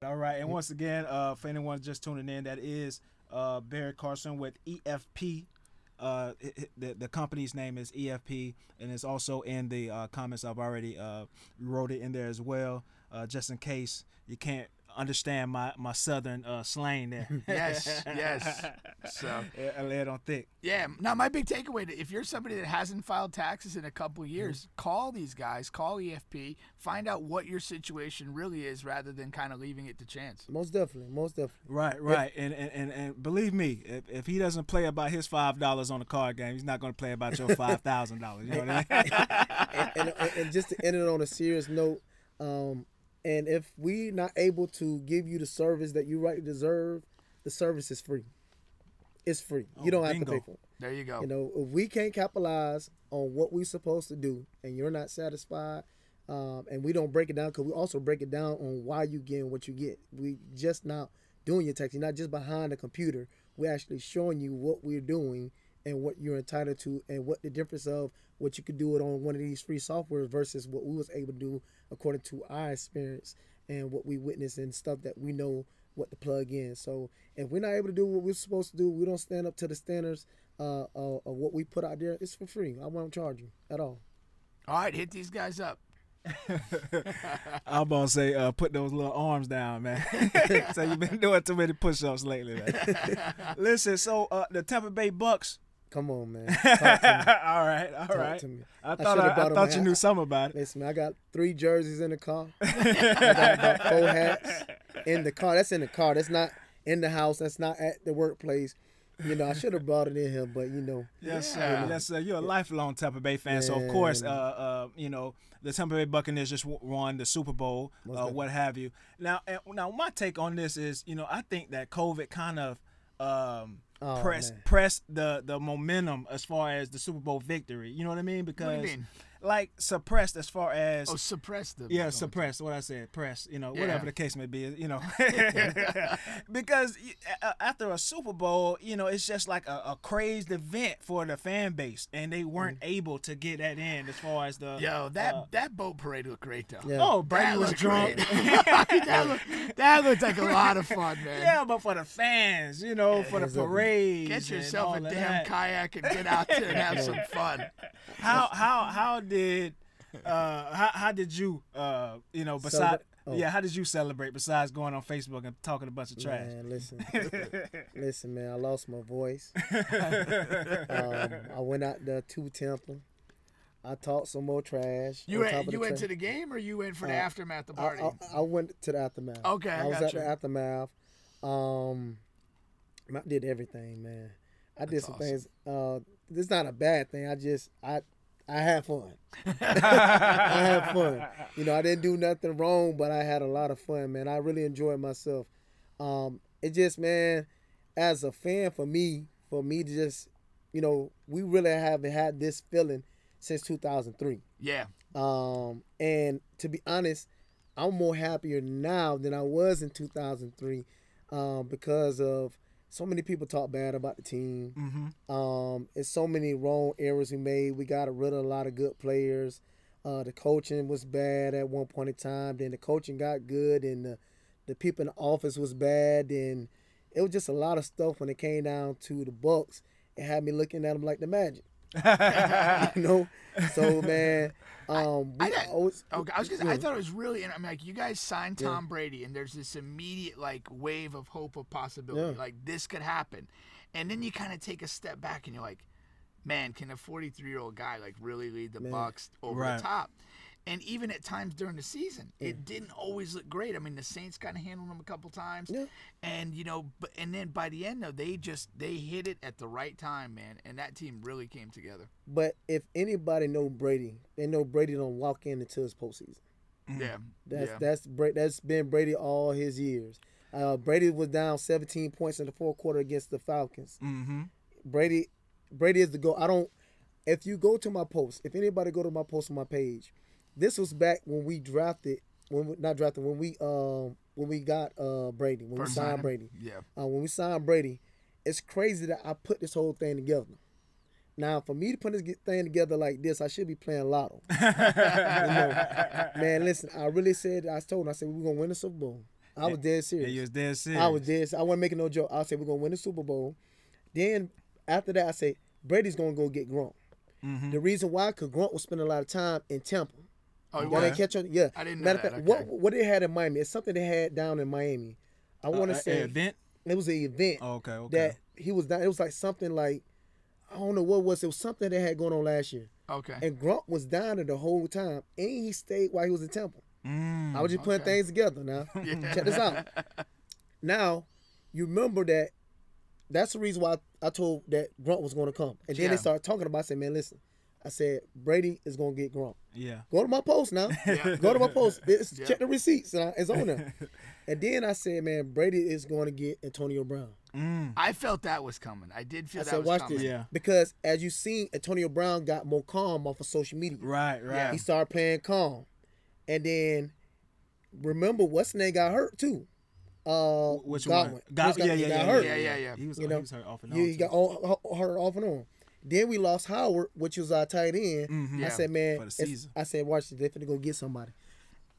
right, all right. And once again, uh, for anyone just tuning in, that is uh, Barry Carson with EFP. Uh, it- the, the company's name is EFP, and it's also in the uh, comments. I've already uh, wrote it in there as well, uh, just in case you can't understand my my southern uh, slang there. Yes, yes. So Yeah, I lay it on thick. yeah. Now my big takeaway: if you're somebody that hasn't filed taxes in a couple years, call these guys, call EFP, find out what your situation really is, rather than kind of leaving it to chance. Most definitely, most definitely. Right, right, and, and and and believe me, if, if he doesn't play about his five dollars on the card game, he's not going to play about your five thousand dollars. You know what I mean? and, and, and just to end it on a serious note, um, and if we not able to give you the service that you rightly deserve, the service is free. It's free. Oh, you don't have to pay for it. There you go. You know, if we can't capitalize on what we're supposed to do, and you're not satisfied, um, and we don't break it down, because we also break it down on why you getting what you get. We just not doing your tax. You're not just behind the computer. We're actually showing you what we're doing and what you're entitled to, and what the difference of what you could do it on one of these free softwares versus what we was able to do according to our experience and what we witnessed and stuff that we know what to plug in. So if we're not able to do what we're supposed to do, we don't stand up to the standards uh, of, of what we put out there. It's for free. I won't charge you at all. All right, hit these guys up. I'm gonna say, uh, put those little arms down, man. so you've been doing too many push-ups lately, man. Listen, so uh, the Tampa Bay Bucks. Come on, man. Talk to me. all right, all Talk right. to me. I I thought should've I, I thought you hat. knew something about it. Listen, man, I got three jerseys in the car. I got about four hats in the car. That's in the car. That's not in the house. That's not at the workplace. You know, I should have brought it in here, but you know, Yes, Yeah. sir. Yes, sir. You're a lifelong Tampa Bay fan, so of course, uh, uh, you know, the Tampa Bay Buccaneers just won the Super Bowl, uh, what have you. Now, now my take on this is, you know, I think that COVID kind of um, Oh, pressed man. pressed the the momentum as far as the Super Bowl victory. You know what I mean? Because mean? Like suppressed as far as Oh, suppress them. yeah, suppressed. What I said, press. You know, Yeah. whatever the case may be. You know, because after a Super Bowl, you know, it's just like a, a crazed event for the fan base, and they weren't able to get that in as far as the. Yo, that uh, that boat parade looked great though. Yeah. Oh, Brady That was drunk. that, looked, that looked like a lot of fun, man. yeah, but for the fans, you know, for the parade. Get yourself a damn that. kayak and get out there and have some fun. How how how did uh how, how did you uh you know besides Celebrate- oh. yeah how did you celebrate besides going on Facebook and talking a bunch of trash? man, listen, listen, man. I lost my voice. um, I went out there to Temple. I talked some more trash. You went, you went trash. to the game or you went for the Uh, aftermath the party? I, I went to the aftermath. Okay, I I was got at you. the aftermath. Um, I did everything, man. I did some awesome. things. Uh, it's not a bad thing. I just I I had fun. I had fun. You know, I didn't do nothing wrong, but I had a lot of fun, man. I really enjoyed myself. Um, it just, man, as a fan, for me, for me to just, you know, we really haven't had this feeling since 2003. yeah. Um, and to be honest, I'm more happier now than I was in 2003 um, because of so many people talk bad about the team. Mm-hmm. Um, it's so many wrong errors we made. We got rid of a lot of good players. Uh, the coaching was bad at one point in time. Then the coaching got good, and the, the people in the office was bad. And it was just a lot of stuff when it came down to the Bucks. It had me looking at them like the Magic, you know. So man, um, we I got- always Okay, I was gonna say, I thought it was really. I mean, like you guys signed Yeah. Tom Brady, and there's this immediate like wave of hope of possibility, Yeah. like this could happen, and then you kind of take a step back and you're like, man, can a 43 year old guy like really lead the Man. Bucks over Right. the top? And even at times during the season, it didn't always look great. I mean, the Saints kind of handled them a couple times, Yeah. and you know, but and then by the end though, they just they hit it at the right time, man, and that team really came together. But if anybody know Brady, they know Brady don't walk in until his postseason. Yeah, That's yeah. that's that's been Brady all his years. Uh, Brady was down 17 points in the fourth quarter against the Falcons. Mm-hmm. Brady, Brady is the go. I don't. If you go to my post, if anybody go to my post on my page, this was back when we drafted, when we, not drafted, when we um when we got uh Brady, when First we signed signing. Brady, yeah. uh, when we signed Brady, it's crazy that I put this whole thing together. Now, for me to put this thing together like this, I should be playing lotto. You know, man, listen, I really said, I told him, I said, we're going to win the Super Bowl. I was dead Yeah, serious. you was dead serious. I was dead. I wasn't making no joke. I said we're gonna win the Super Bowl. Then after that, I said Brady's gonna go get Gronk. Mm-hmm. The reason why, because Gronk was spending a lot of time in Tampa. Oh, Y'all what? didn't catch on? Yeah. I didn't know Matter of that, fact, okay. what what they had in Miami? It's something they had down in Miami. I want to Uh, say event. it was an event Oh, okay, okay. that he was down. It was like something like I don't know what it was. It was something they had going on last year. Okay. And Gronk was down there the whole time, and he stayed while he was in Temple. Mm. I was just putting things together now. Yeah. Check this out. Now, you remember that that's the reason why I told that Gronk was going to come. And then Yeah. they started talking about, I said, man, listen. I said, Brady is going to get Gronk. Yeah. Go to my post now. Yeah. Go to my post. It's- Yeah. Check the receipts. It's on there. and then I said, man, Brady is going to get Antonio Brown. Mm. I felt that was coming. I did feel I that said, was watch coming. this. Yeah. Because as you seen, Antonio Brown got more calm off of social media. Right, right. Yeah. He started playing calm. And then remember what's the name got hurt too. Uh Which Godwin. one? God, Chris yeah, Godwin yeah, got yeah, hurt. Yeah, yeah, yeah. He was, You know, he was hurt off and on. Yeah, he too. got all, all- hurt off and on. Then we lost Howard, which was our tight end. Mhm. I said, man, for the season. I said, watch this. They finna go get somebody.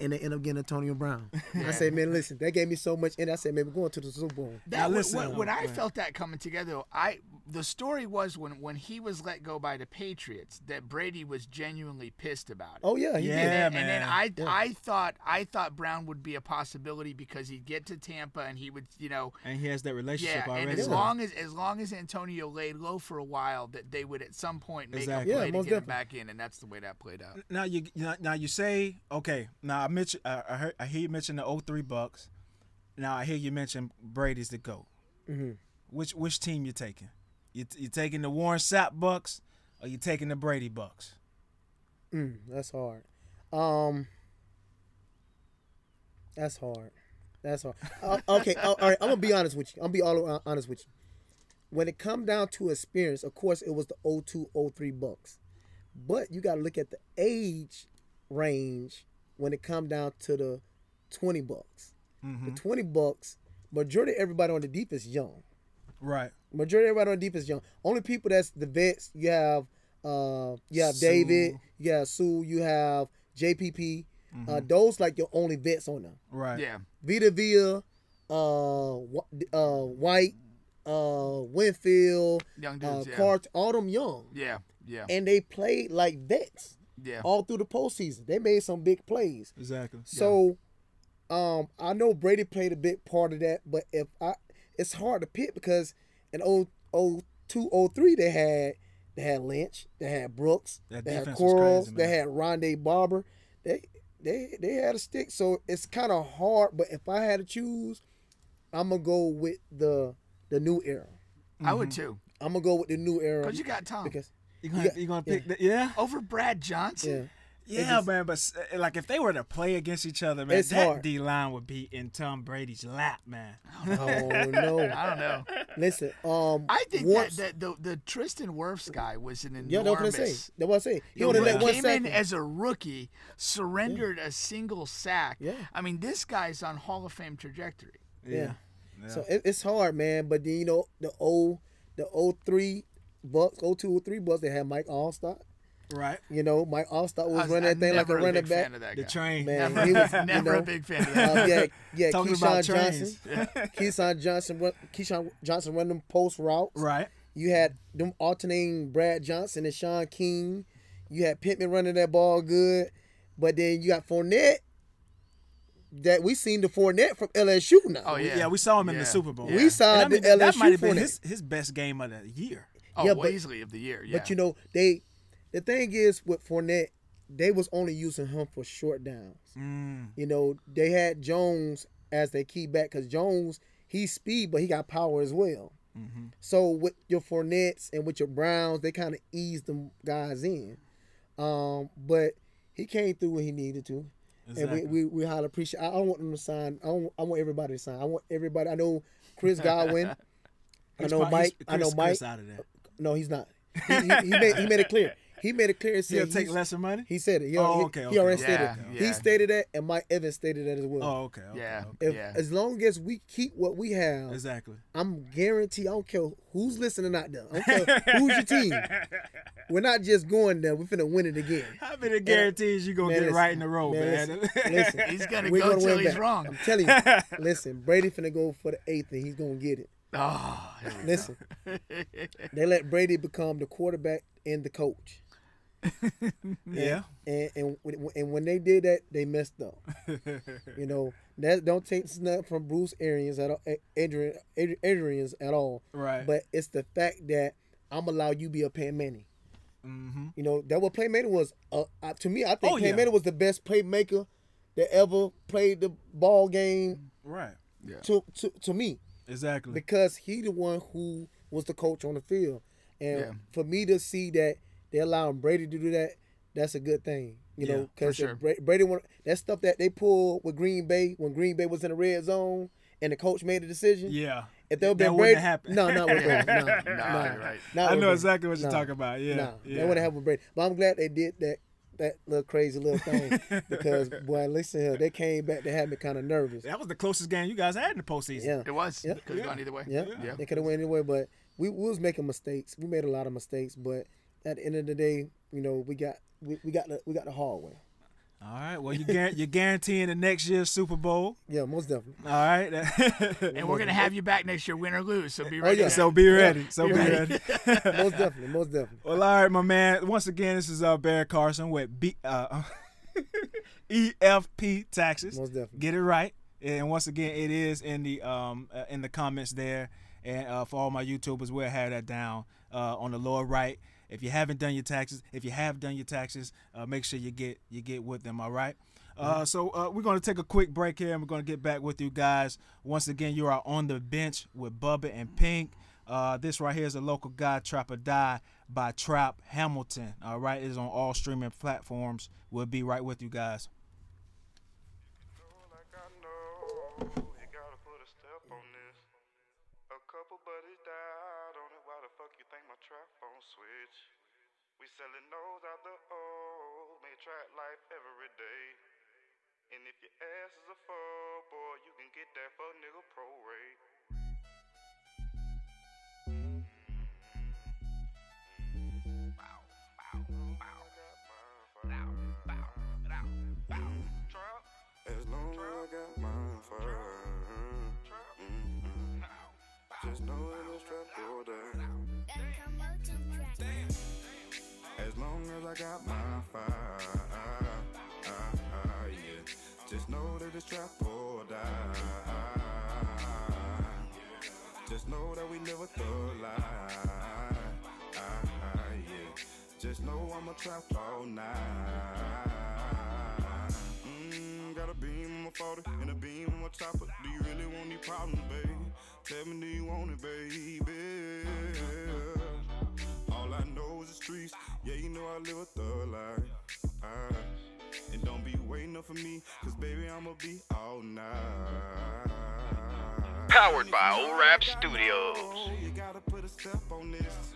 And they end up getting Antonio Brown. Yeah. I said, man, listen, that gave me so much. And I said, man, we're going to the Super Bowl. That Now when, listen, when, when I right. felt that coming together, I the story was when when he was let go by the Patriots that Brady was genuinely pissed about it. Oh yeah, he Yeah, did. and, then, and then. I Yeah. I thought I thought Brown would be a possibility because he'd get to Tampa and he would you know and he has that relationship yeah and as Yeah. long as as long as Antonio laid low for a while that they would at some point make Exactly. a Yeah, play to most get him back in and that's the way that played out. now you now, now you say okay. Now I mention I, I heard I hear you mention the 03 Bucks. Now I hear you mention Brady's the goat. Mhm. Which which team you taking? You you taking the Warren Sapp Bucks or you taking the Brady Bucks? Mm, that's hard. Um, that's hard. That's hard. Uh, okay, uh, all right. I'm gonna be honest with you. I'm gonna be all honest with you. When it come down to experience, of course, it was the 02, 03 Bucks, but you got to look at the age range when it come down to the 20 Bucks. Mm-hmm. The 20 Bucks, majority of everybody on the deep is young. Right. Majority of everybody on the deep is young. Only people that's the vets. You have uh, you have Suh. David. You have Suh. You have JPP. Uh, those like your only vets on them. Right. Yeah. Vita Vea, uh, uh, White, uh, Winfield, Young uh, yeah. Cart, all them young, Yeah. Yeah. and they played like vets Yeah. all through the postseason. They made some big plays. Exactly. So, um, I know Brady played a big part of that, but if I, it's hard to pick because in 0, 02, 03, they had they had Lynch, they had Brooks, That they had defense Quarles, crazy, they had Rondé Barber. They they they had a stick, so it's kind of hard. But if I had to choose, I'm gonna go with the the new era. I would too. I'm gonna go with the new era Because you got Tom. because You gonna Yeah, you gonna yeah. pick the yeah. Over Brad Johnson? yeah. Yeah, just- man, but uh, like if they were to play against each other, man, that. D line would be in Tom Brady's lap, man. Oh no! I don't know. Listen, um, I think once, that, that the the Tristan Wirfs guy was an enormous. yeah, that's what I say. That's what I say. He You only know, let one came second. in as a rookie, surrendered a single sack. Yeah. I mean, this guy's on Hall of Fame trajectory. Yeah. Yeah. So it, it's hard, man. But then you know the old the old three bucks, old two or three bucks. They had Mike Alstott. Right. You know, Mike Alstott was was- running that thing like a never running back. Fan of that The train. Man, Never, he was, you never know, a big fan of that. Uh, yeah, yeah. Talking Keyshawn about Johnson. trains. Keyshawn Johnson. run- Keyshawn Johnson run them post routes. Right. You had them alternating Brad Johnson and Shaun King. You had Pittman running that ball good, but then you got Fournette. That we seen the Fournette from LSU now. Oh, yeah. yeah, we saw him in Yeah. the Super Bowl. We And saw I the that LSU might have been Fournette. his, his best game of the year. Oh, Yeah, well, but- easily of the year. Yeah. But you know, they the thing is with Fournette, they was only using him for short downs. Mm. You know, they had Jones as their key back because Jones he's speed, but he got power as well. Mm-hmm. So with your Fournettes and with your Browns, they kind of eased them guys in. Um, but he came through when he needed to, Exactly. and we, we we highly appreciate. I, I don't want them to sign. I don't, I want everybody to sign. I want everybody. I know Chris Godwin. I know Mike. I know Mike. Chris out of there. No, he's not. He, he, he made he made it clear. he made it clear. and He'll said take he's- lesser money. He said it. He, Oh, already- okay, he okay. already Yeah, stated. it. yeah. He stated that, and Mike Evans stated that as well. Oh, okay. okay Yeah. okay. If, yeah. As long as we keep what we have, Exactly. I'm guarantee. I don't care who's listening out there. I don't care who's your team. We're not just going there. We're finna win it again. How many guarantees you gonna Man, get it listen, right in the row, man, man? listen, listen. He's gonna go gonna till he's back. wrong. I'm telling you. listen, Brady finna go for the eighth, and he's gonna get it. Oh, Listen, they let Brady become the quarterback and the coach. yeah. And and and when they did that, they messed up. You know that don't take snap from Bruce Arians at all, Adrian Adrians at all. Right. But it's the fact that I'm allow you be a Peyton Manning. mm-hmm. You know that what Peyton Manning was. Uh, uh, to me, I think Oh, Peyton yeah. Was the best playmaker that ever played the ball game. Right. Yeah. To to to me, Exactly. because he the one who was the coach on the field, and Yeah. for me to see that they allowing Brady to do that, that's a good thing. You Yeah, know, because sure. Brady want that stuff that they pulled with Green Bay when Green Bay was in the red zone and the coach made the decision. yeah. If they would That been wouldn't Brady, happen. no, not with Brady. No, Nah, nah, right. not I know Brady. exactly what you're Nah. talking about. Yeah. Nah, yeah. they wouldn't have with Brady. But I'm glad they did that that little crazy little thing because boy, listen here, they came back. They had me kind of nervous. That was the closest game you guys had in the postseason. Yeah, It was. Yeah. Could have gone either way. yeah, Yeah. they could have went anyway. But we, we was making mistakes. We made a lot of mistakes. But at the end of the day, you know, we got we, we got the we got the hard way. All right. Well, you guar- you're guaranteeing the next year's Super Bowl. Yeah, most definitely. All right. And we're gonna have you back next year, win or lose. So be Oh, ready. yeah. so be ready. So Be be ready. ready. most definitely, most definitely. Well, all right, my man. Once again, this is uh, Barry Carson with B, uh, EFP taxes. Most definitely. Get it right. And once again, it is in the um uh, in the comments there. And uh, for all my YouTubers, we'll have that down uh, on the lower right. If you haven't done your taxes, if you have done your taxes, uh, make sure you get you get with them. All right. Uh, so uh, we're going to take a quick break here, and we're going to get back with you guys. Once again, you are on the bench with Bubba and Pink. Uh, this right here is a local guy, Trap or Die by Trap Hamilton. All right, it is on all streaming platforms. We'll be right with you guys. like I know you gotta put a step on this. A couple buddies died on it. Why the fuck you think my trap phone switch? We selling those out the old, make track life every day. And if your ass is a fuck boy, you can get that fuck nigga pro rate. As long as I got my fire, mm-hmm. just know that it's trap I got my fire, yeah. Just know that it's trap or die. Just know that we live a thug life, yeah. Just know I'm a trap all night. Mm, got a beam on my 40 and a beam on my chopper. Do you really want any problems, babe? Tell me, do you want it, baby? Live a thug life. Ah, and don't be waiting up for me, cause baby, I'ma be all night. Powered by Old Rap Studios. You gotta put a step on this.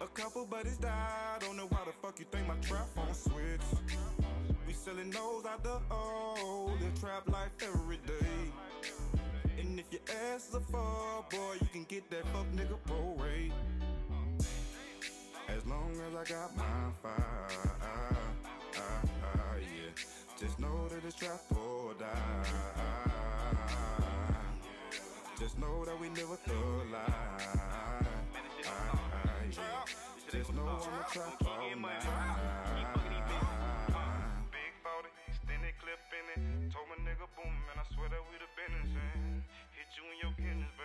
A couple buddies died, don't know why the fuck you think my trap phone switch. We selling those out the old, live trap life every day. And if your ass is a fuck boy, you can get that fuck nigga pro rate. As I got my fire, yeah. Just know that it's trap or die. Just know that we live a thug life. yeah. Just know I'm a trap all night. Big 40, extended clip in it. Told my nigga boom, man, I swear that we the business. Hit you in your kidneys, baby.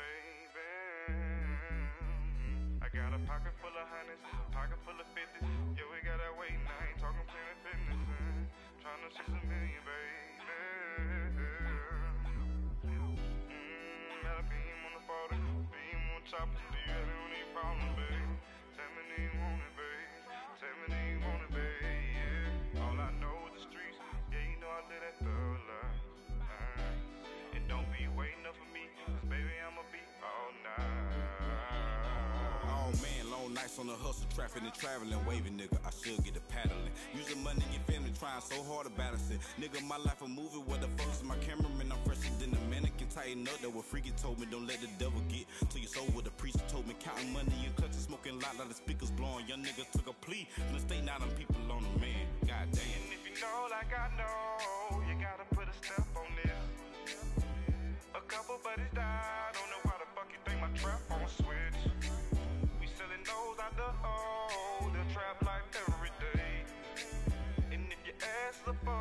Hundreds, pocket full of fifties. Yeah, we got that waiting, I ain't talking plenty business, man. Tryna see a million, baby. Mm, got a beam on the 40, beam on chopper. Do you want any problem, babe? Nights on the hustle, trapping and traveling, waving, nigga. I should get a paddling. Using money and family, trying so hard to balance it. Nigga, my life a movie where the focus is my cameraman. I'm fresher than a mannequin. Tighten up, that what freaky told me. Don't let the devil get to your soul. What the priest told me. Counting money and clutching, smoking loud, lot of speakers blowing. Young nigga took a plea. From the state, now them people on the man. God damn. And if you know like I know, you gotta put a step on this. A couple buddies died, don't know why the fuck you think my trap on switch. We selling those the trap life every day. And if your ass is a boy,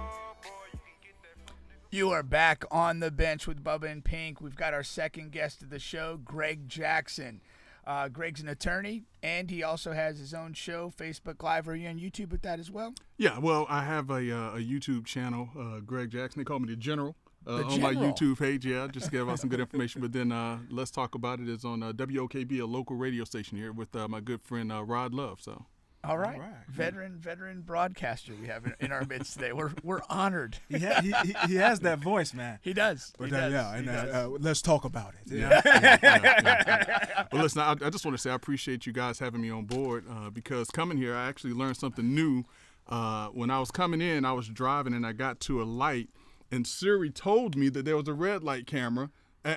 you can get that from nigga. You are back on the bench with Bubba and Pink. We've got our second guest of the show, Greg Jackson. Uh, Greg's an attorney, and he also has his own show, Facebook Live. Are you on YouTube with that as well? Yeah, well, I have a, uh, a YouTube channel, uh, Greg Jackson. They call me the General. Uh, on my YouTube page, yeah, just give out some good information. But then uh, let's talk about it is on uh, WOKB, a local radio station here, with uh, my good friend uh, Rod Love. So All right, right. veteran veteran broadcaster we have in, in our midst today. We're we're honored. He, ha- he, he, he has that voice, man. He does. But he uh, does. yeah, he and uh, does. uh, let's talk about it. yeah, yeah, yeah, yeah. Well, listen, I, I just want to say I appreciate you guys having me on board uh, because coming here, I actually learned something new. Uh, when I was coming in, I was driving and I got to a light, and Siri told me that there was a red light camera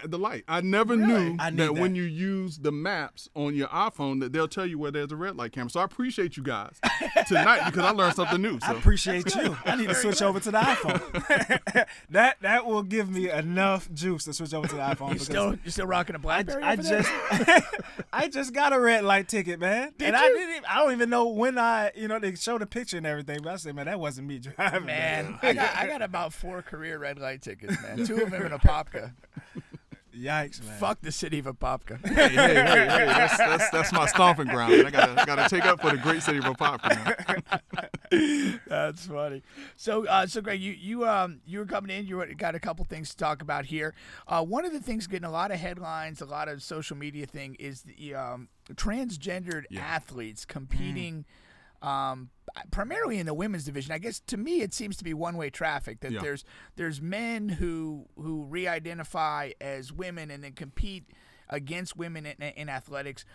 the light. I never knew I need that, when you use the maps on your iPhone that they'll tell you where there's a red light camera. So I appreciate you guys tonight because I learned something new. I So appreciate you. I need to switch over to the iPhone. that that will give me enough juice to switch over to the iPhone. you because still you still rocking a BlackBerry? I over there? just I just got a red light ticket, man. and I didn't even, I don't even know when I you know they showed the picture and everything, but I said, man, that wasn't me driving. man, I got I got about four career red light tickets, man. Two of them in Apopka. Yikes, man. Fuck the city of Apopka. hey, hey, hey, hey, that's, that's that's my stomping ground. I gotta gotta take up for the great city of Apopka. That's funny. So, uh, so Greg, you you um you were coming in. You got a couple things to talk about here. Uh, one of the things getting a lot of headlines, a lot of social media thing is the um, transgendered athletes competing. Um, primarily in the women's division, I guess to me it seems to be one-way traffic. That Yeah. there's there's men who who re-identify as women and then compete against women in, in athletics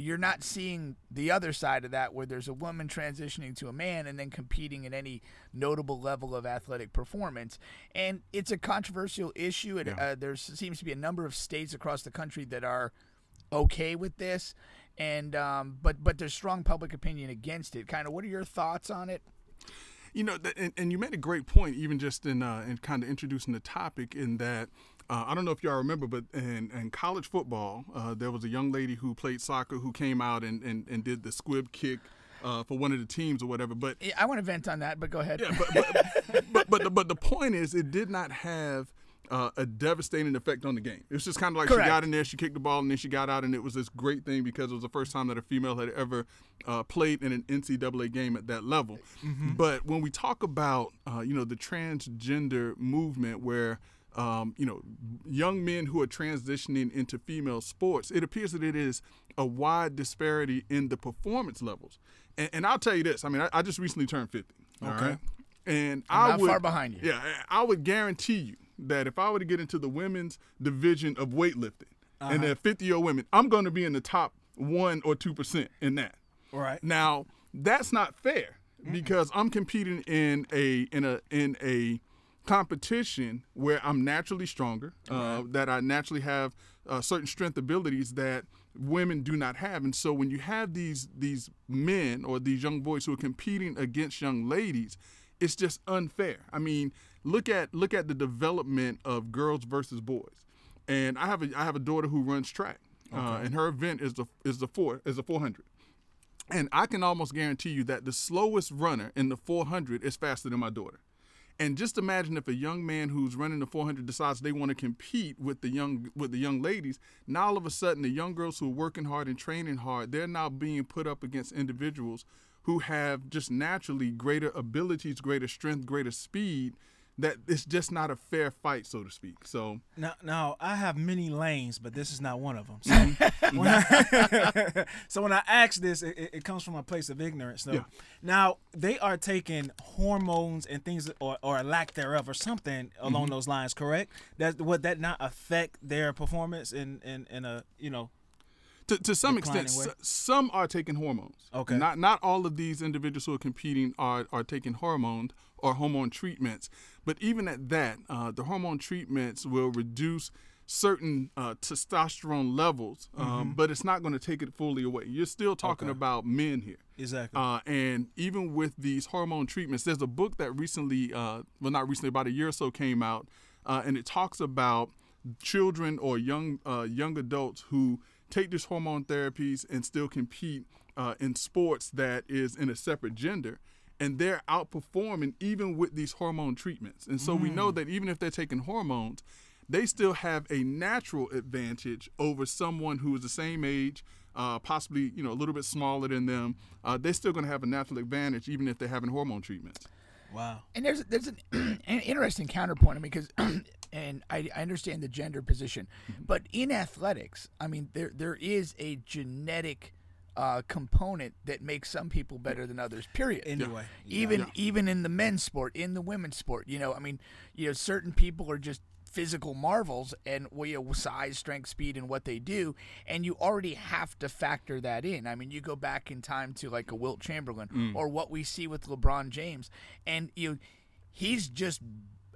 you're not seeing the other side of that where there's a woman transitioning to a man and then competing at any notable level of athletic performance and it's a controversial issue it, uh, there seems to be a number of states across the country that are okay with this and um, but but there's strong public opinion against it kind of what are your thoughts on it You know, th- and, and you made a great point, even just in uh, in kind of introducing the topic. In that, uh, I don't know if y'all remember, but in, in college football, uh, there was a young lady who played soccer who came out and, and, and did the squib kick uh, for one of the teams or whatever. But i want to vent on that but go ahead yeah, but but, but but the, but the point is, it did not have uh, a devastating effect on the game. It was just kind of like Correct. she got in there, she kicked the ball, and then she got out, and it was this great thing because it was the first time that a female had ever uh, played in an NCAA game at that level. But when we talk about uh, you know the transgender movement, where um, you know, young men who are transitioning into female sports, it appears that it is a wide disparity in the performance levels. And, and I'll tell you this: I mean, I, I just recently turned fifty. Okay. right? And I'm I not would, far behind you. Yeah, I would guarantee you that if I were to get into the women's division of weightlifting, and there are fifty year old women, I'm going to be in the top one or two percent in that. Right. Now, that's not fair because I'm competing in a in a in a competition where I'm naturally stronger, uh, that I naturally have uh, certain strength abilities that women do not have, and so when you have these these men or these young boys who are competing against young ladies, it's just unfair. I mean, look at look at the development of girls versus boys, and I have a I have a daughter who runs track, uh, and her event is the is the four is the 400. And I can almost guarantee you that the slowest runner in the 400 is faster than my daughter. And just imagine if a young man who's running the 400 decides they want to compete with the young with the young ladies. Now all of a sudden, the young girls who are working hard and training hard, they're now being put up against individuals who have just naturally greater abilities, greater strength, greater speed. That it's just not a fair fight, so to speak. So Now, now I have many lanes, but this is not one of them. So, when, I, so when I ask this, it, it- comes from a place of ignorance. So Yeah. now they are taking hormones and things, or, or a lack thereof, or something along Mm-hmm. those lines. Correct? That would that not affect their performance in in, in a you know To, to some Declining extent, s- some are taking hormones. Okay. Not not all of these individuals who are competing are are taking hormones or hormone treatments. But even at that, uh, the hormone treatments will reduce certain uh, testosterone levels, um, but it's not going to take it fully away. You're still talking Mm-hmm. Okay. about men here. Exactly. Uh, and even with these hormone treatments, there's a book that recently, uh, well, not recently, about a year or so came out, uh, and it talks about children or young uh, young adults who take these hormone therapies and still compete uh, in sports that is in a separate gender. And they're outperforming even with these hormone treatments. And so we know that even if they're taking hormones, they still have a natural advantage over someone who is the same age, uh, possibly you know a little bit smaller than them. Uh, they're still going to have a natural advantage even if they're having hormone treatments. wow. And there's there's an, an interesting counterpoint I mean, because, and I, I understand the gender position, Mm-hmm. but in athletics, I mean there there is a genetic uh, component that makes some people better than others. Period. Anyway. even even in the men's sport, in the women's sport, you know, I mean, you know, certain people are just physical marvels and well, you know, size, strength, speed, and what they do, and you already have to factor that in. I mean, you go back in time to like a Wilt Chamberlain or what we see with LeBron James, and you, know, he's just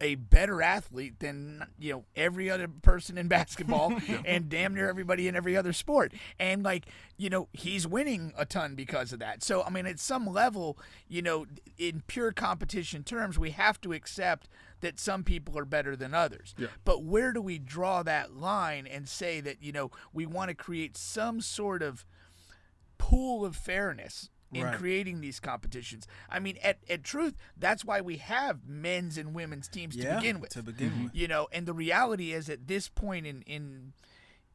a better athlete than you know every other person in basketball and damn near everybody in every other sport. And like you know he's winning a ton because of that. So i mean at some level you know in pure competition terms we have to accept that some people are better than others. Yeah. but where do we draw that line and say that you know we want to create some sort of pool of fairness in Right. creating these competitions. I mean, at, at truth, that's why we have men's and women's teams to begin with. to begin with. You know, and the reality is at this point in in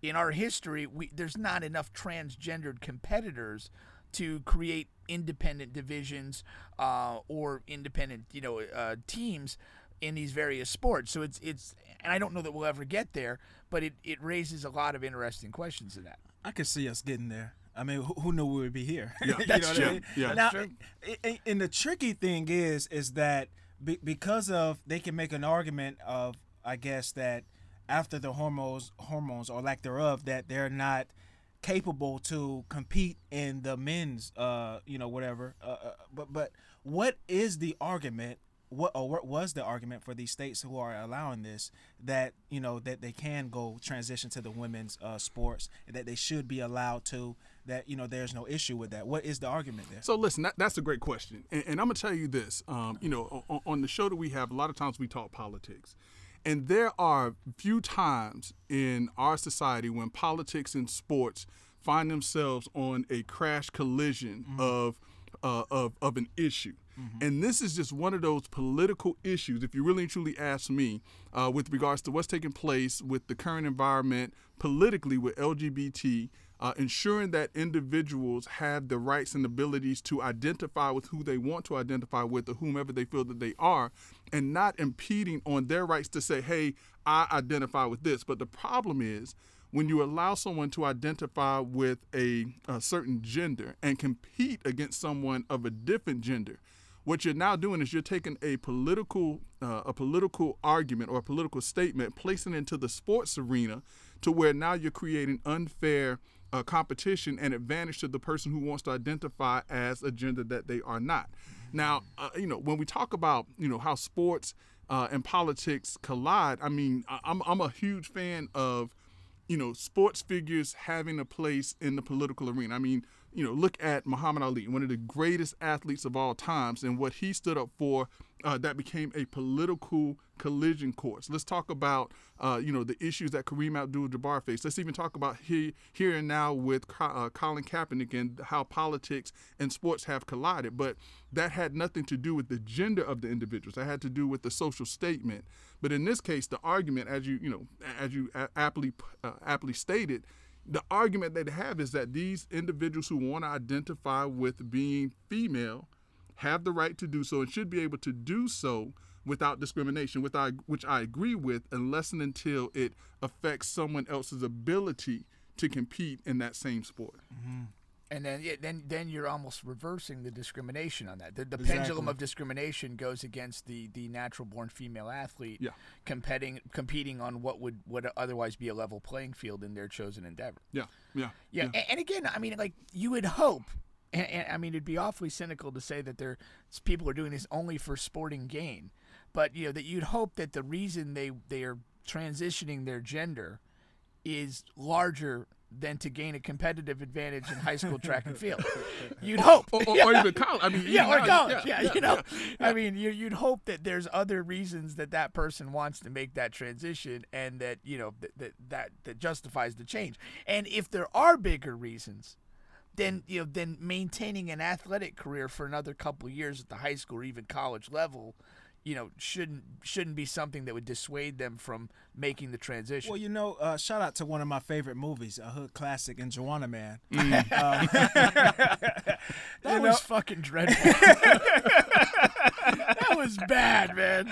in our history, we there's not enough transgendered competitors to create independent divisions uh, or independent, you know, uh, teams in these various sports. So it's it's and I don't know that we'll ever get there, but it, it raises a lot of interesting questions to that. I could see us getting there. I mean, who, who knew we would be here? Yeah, that's true. I mean? Yeah. Now, true. and the tricky thing is, is that be, because of they can make an argument of, I guess that after the hormones, hormones or lack thereof, that they're not capable to compete in the men's, uh, you know, whatever. Uh, uh, but but what is the argument? What or what was the argument for these states who are allowing this that you know that they can go transition to the women's uh, sports and that they should be allowed to that you know there's no issue with that. What is the argument there? So listen, that, that's a great question, and, and I'm gonna tell you this. Um, you know, on, on the show that we have, a lot of times we talk politics, and there are few times in our society when politics and sports find themselves on a crash collision of uh, of of an issue. And this is just one of those political issues, if you really and truly ask me, uh, with regards to what's taking place with the current environment politically with LGBT, uh, ensuring that individuals have the rights and abilities to identify with who they want to identify with or whomever they feel that they are, and not impeding on their rights to say, hey, I identify with this. But the problem is, when you allow someone to identify with a, a certain gender and compete against someone of a different gender, what you're now doing is you're taking a political uh, a political argument or a political statement, placing it into the sports arena, to where now you're creating unfair uh, competition and advantage to the person who wants to identify as a gender that they are not. Now, uh, you know, when we talk about you know how sports uh, and politics collide, I mean, I'm I'm a huge fan of you know, sports figures having a place in the political arena. I mean, you know, look at Muhammad Ali, one of the greatest athletes of all times, and what he stood up for uh, that became a political collision course. Let's talk about, uh, you know, the issues that Kareem Abdul-Jabbar faced. Let's even talk about here, here and now with uh, Colin Kaepernick and how politics and sports have collided. But that had nothing to do with the gender of the individuals. That had to do with the social statement. But in this case, the argument, as you you know, as you aptly uh, aptly stated, the argument they have is that these individuals who want to identify with being female have the right to do so and should be able to do so without discrimination, with I, which I agree with, unless and until it affects someone else's ability to compete in that same sport. Mm-hmm. And then, yeah, then, then you're almost reversing the discrimination on that. The, the Exactly. pendulum of discrimination goes against the, the natural born female athlete, Yeah. competing competing on what would would otherwise be a level playing field in their chosen endeavor. Yeah, yeah, Yeah, a- and, again, I mean, like you would hope, and, and I mean, it'd be awfully cynical to say that there people are doing this only for sporting gain, but you know that you'd hope that the reason they they are transitioning their gender is larger than to gain a competitive advantage in high school track and field. You'd hope. Or, or, or even college. I mean, Yeah, or college. Yeah, you know, I mean, you, you'd hope that there's other reasons that that person wants to make that transition, and that you know that that that, that justifies the change. And if there are bigger reasons, then you know, then maintaining an athletic career for another couple years at the high school or even college level, you know, shouldn't shouldn't be something that would dissuade them from making the transition. Well, you know, uh, shout out to one of my favorite movies, a hood classic, in Juwanna Mann. that you was know- fucking dreadful. that was bad, man.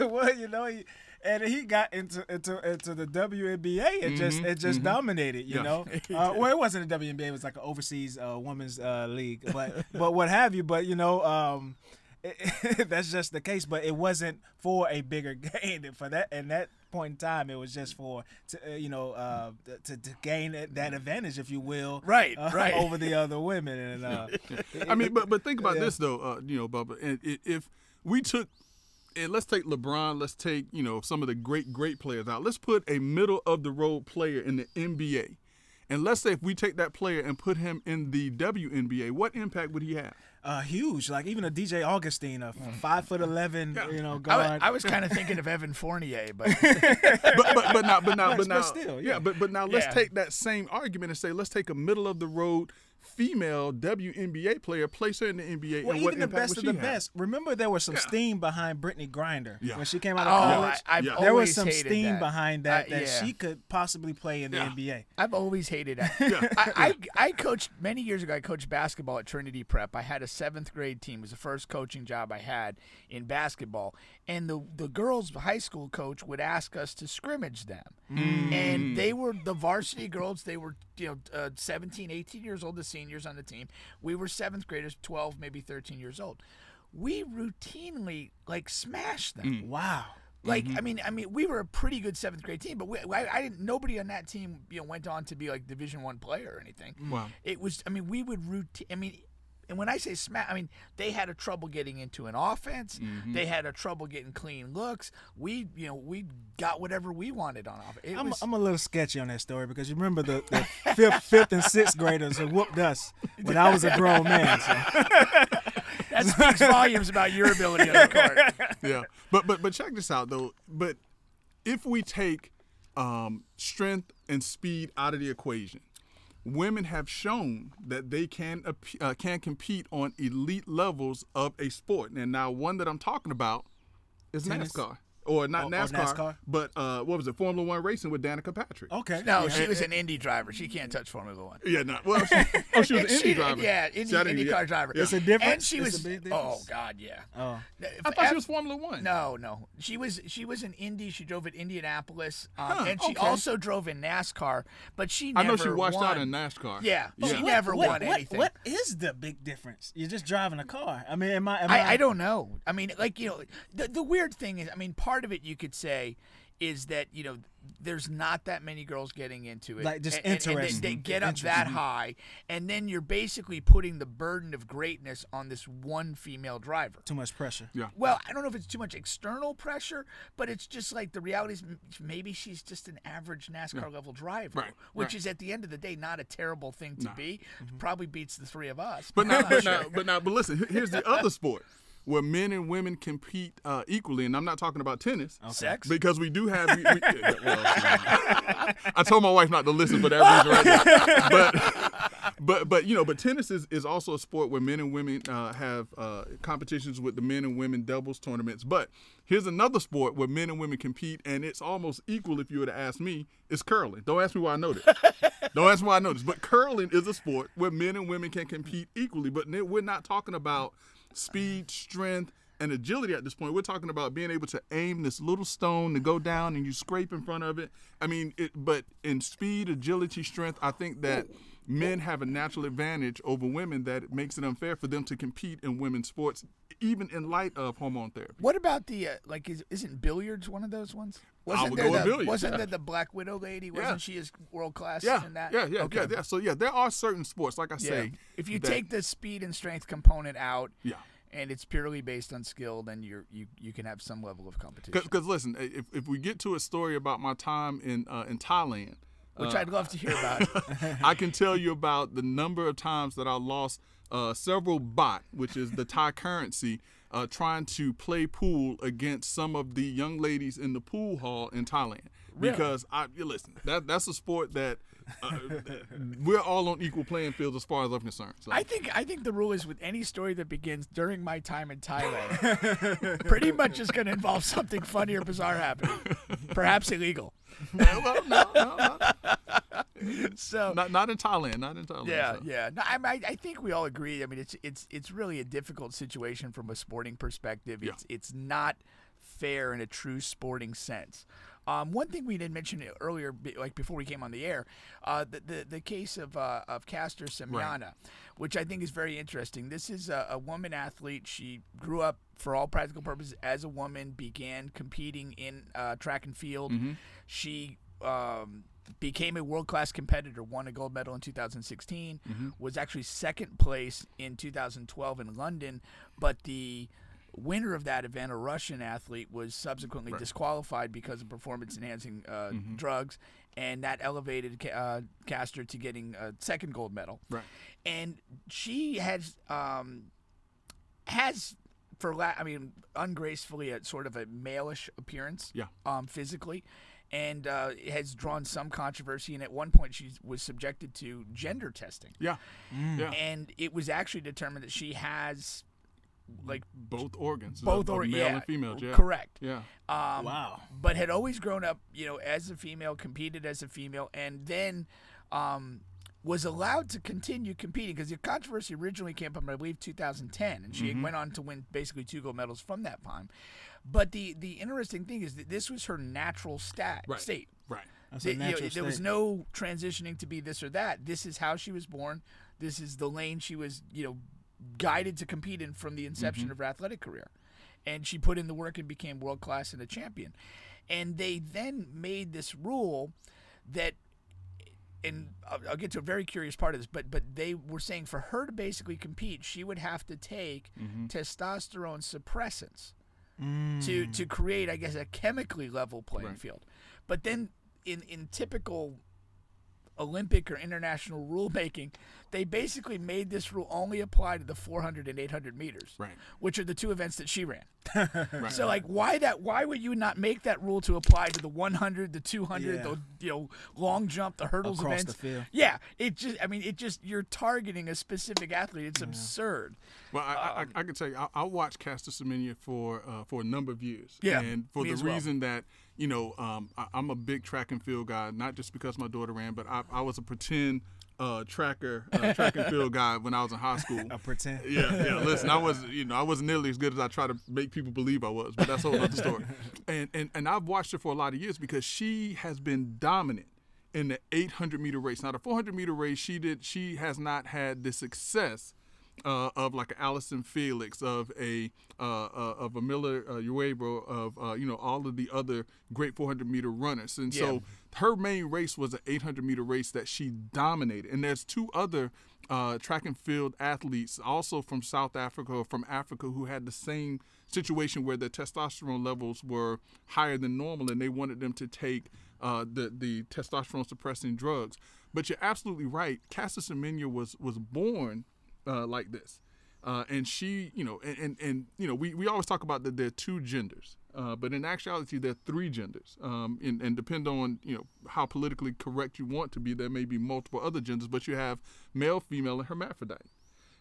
well, you know, he, and he got into into into the WNBA and just it just dominated. You Yeah. know, uh, well, it wasn't a WNBA; it was like an overseas uh, women's uh, league, but but what have you. But you know, um, that's just the case. But it wasn't for a bigger gain. And For that, and that point in time, it was just for to, uh, you know uh, to, to gain that, that advantage, if you will, Right, uh, right. over the other women. And uh, I mean, but but think about Yeah. this though, uh, you know, Bubba. And if we took, and let's take LeBron, let's take you know some of the great great players out. Let's put a middle of the road player in the NBA, and let's say if we take that player and put him in the WNBA, what impact would he have? uh, huge, like even a DJ Augustin, a five foot eleven, you know, I, guard. wa- I was kind of thinking of Evan Fournier, but but but but now but now But- but now but still, yeah. but but now let's Yeah. take that same argument and say let's take a middle of the road female WNBA player, place her in the NBA, Well, and what even the best of the have? best. Remember, there was some Yeah. steam behind Brittney Griner Yeah. when she came out of oh, college. I, I've Yeah. there was some hated steam that. behind that Uh, that yeah. she could possibly play in the NBA. I've always hated that. I, I I coached many years ago. I coached basketball at Trinity Prep. I had a seventh grade team. It was the first coaching job I had in basketball. And the the girls' high school coach would ask us to scrimmage them. And they were the varsity girls. They were you know uh, 17, 18 years old, the seniors on the team. We were seventh graders, 12, maybe 13 years old. We routinely like smashed them. Wow. Like Mm-hmm. I mean, I mean, we were a pretty good seventh grade team, but we, I, I didn't. Nobody on that team, you know, went on to be like Division One player or anything. Wow. It was. I mean, we would routine. I mean, and when I say smash, I mean they had a trouble getting into an offense. Mm-hmm. They had a trouble getting clean looks. We, you know, we got whatever we wanted on offense. I'm, was, I'm a little sketchy on that story because you remember the, the fifth, fifth and sixth graders who whooped us when I was a grown man. So. that speaks volumes about your ability on the court. yeah, but but but check this out though. But if we take um, strength and speed out of the equation, women have shown that they can uh, can compete on elite levels of a sport. And now one that I'm talking about is Tennis? NASCAR. Or not Oh, oh, NASCAR, NASCAR? but uh, what was it? Formula One racing with Danica Patrick. Okay. No, Yeah. she was an Indy driver. She can't touch Formula One. Yeah, no. Well, she, oh, she was an She- Indy driver. Yeah, Indy, Shout out Indy car yeah. driver. Yeah. It's a difference? And she It's was. a big oh? God, yeah. Oh. I thought she was Formula One. No, no. She was she was in Indy. She drove at Indianapolis, um, Huh, and she okay. also drove in NASCAR. But she I know she washed won. out in NASCAR. Yeah, Yeah. she What- never what, won what- anything. What is the big difference? You're just driving a car. I mean, am I? Am I, I, I don't know. I mean, like you know, the the weird thing is, I mean, part of it you could say is that you know there's not that many girls getting into it, Like, just and, and- and they- interesting. they, get up that high, and then you're basically putting the burden of greatness on this one female driver. Too much pressure. Yeah. Well, I don't know if it's too much external pressure, but it's just like the reality is maybe she's just an average NASCAR level driver, Right, which right. is at the end of the day not a terrible thing to No. be. Mm-hmm. Probably beats the three of us. But now, I'm but not now, but now, but listen. Here's the other sport where men and women compete uh, equally, and I'm not talking about tennis. Sex? Because we do have. We, we, well, I told my wife not to listen for that reason right now. But, but, but you know, but tennis is, is also a sport where men and women uh, have uh, competitions with the men and women doubles tournaments. But here's another sport where men and women compete, and it's almost equal. If you were to ask me, it's curling. Don't ask me why I know this. Don't ask me why I know this. But curling is a sport where men and women can compete equally. But we're not talking about speed, strength, and agility at this point. We're talking about being able to aim this little stone to go down and you scrape in front of it. I mean, it, but in speed, agility, strength, I think that men have a natural advantage over women that makes it unfair for them to compete in women's sports, even in light of hormone therapy. What about the uh, like? Is, isn't billiards one of those ones? Wasn't would there go the, Wasn't yeah. there the Black Widow lady? Wasn't Yeah. she as world class Yeah, in that? yeah, yeah, okay. yeah, yeah. So yeah, there are certain sports, like I Yeah. say, If you that- take the speed and strength component out, yeah. and it's purely based on skill, then you're you you can have some level of competition. Because listen, if, if we get to a story about my time in uh, in Thailand, which uh, I'd love to hear about. I can tell you about the number of times that I lost uh, several baht, which is the Thai currency, uh, trying to play pool against some of the young ladies in the pool hall in Thailand. Because I you listen, that that's a sport that uh, we're all on equal playing fields as far as I'm concerned. So. I think I think the rule is with any story that begins during my time in Thailand, pretty much is going to involve something funny or bizarre happening, perhaps illegal. well, no, no, no, So not not in Thailand, not in Thailand. Yeah, so. yeah. No, I, I, I think we all agree. I mean, it's it's it's really a difficult situation from a sporting perspective. Yeah. It's it's not fair in a true sporting sense. Um, one thing we didn't mention earlier, like before we came on the air, uh, the, the the case of uh, of Caster Semenya, which I think is very interesting. This is a, a woman athlete. She grew up, for all practical purposes, as a woman. Began competing in uh, track and field. She um, became a world class competitor. Won a gold medal in 2016. Was actually second place in 2012 in London, but the winner of that event, a Russian athlete, was subsequently disqualified because of performance enhancing uh, drugs, and that elevated Ca- uh, Caster to getting a second gold medal. Right. And she has um, has for la- I mean ungracefully a sort of a malish appearance Yeah. um, physically and uh, has drawn some controversy and at one point she was subjected to gender testing Yeah, yeah. and it was actually determined that she has like both organs, both of, or of male yeah, and female. Yeah, correct Yeah, um, Wow. but had always grown up, you know, as a female, competed as a female, and then um, was allowed to continue competing because the controversy originally came from, I believe, 2010, and she Mm-hmm. went on to win basically two gold medals from that time. But the the interesting thing is that this was her natural stat Right. state. right. That's Th- a you know, there was no transitioning to be this or that. This is how she was born. This is the lane she was, you know, guided to compete in from the inception Mm-hmm. of her athletic career. And she put in the work and became world class and a champion. And they then made this rule that and I'll, I'll get to a very curious part of this, but but they were saying for her to basically compete, she would have to take Mm-hmm. testosterone suppressants Mm. to to create, I guess, a chemically level playing Right. field. But then in in typical Olympic or international rulemaking, they basically made this rule only apply to the 400 and 800 meters, Right. which are the two events that she ran. Right. So like, why that? Why would you not make that rule to apply to the 100, the 200, Yeah. the you know long jump, the hurdles Across events? the field. Yeah, it just. I mean, it just you're targeting a specific athlete. It's absurd. Well, I, I, Um, I can tell you, I, I watched Caster Semenya for uh, for a number of years. Yeah, and for the as well. reason that you know, um, I, I'm a big track and field guy, not just because my daughter ran, but I, I was a pretend uh, tracker, uh, track and field guy when I was in high school. A pretend. Yeah, yeah. Listen, I was, you know, I wasn't nearly as good as I try to make people believe I was, but that's a whole other story. And and and I've watched her for a lot of years because she has been dominant in the 800 meter race. Now the 400 meter race, she did, she has not had the success. Uh, of like Allyson Felix, of a uh, uh, of a Miller uh, of uh, you know all of the other great 400 meter runners, and so her main race was an 800 meter race that she dominated. And there's two other uh, track and field athletes, also from South Africa or from Africa, who had the same situation where their testosterone levels were higher than normal, and they wanted them to take uh, the the testosterone suppressing drugs. But you're absolutely right. Caster Semenya was was born uh, like this. Uh, and she, you know, and, and, and you know, we, we always talk about that there are two genders, uh, but in actuality, there are three genders. Um, and, and depend on, you know, how politically correct you want to be, there may be multiple other genders, but you have male, female, and hermaphrodite.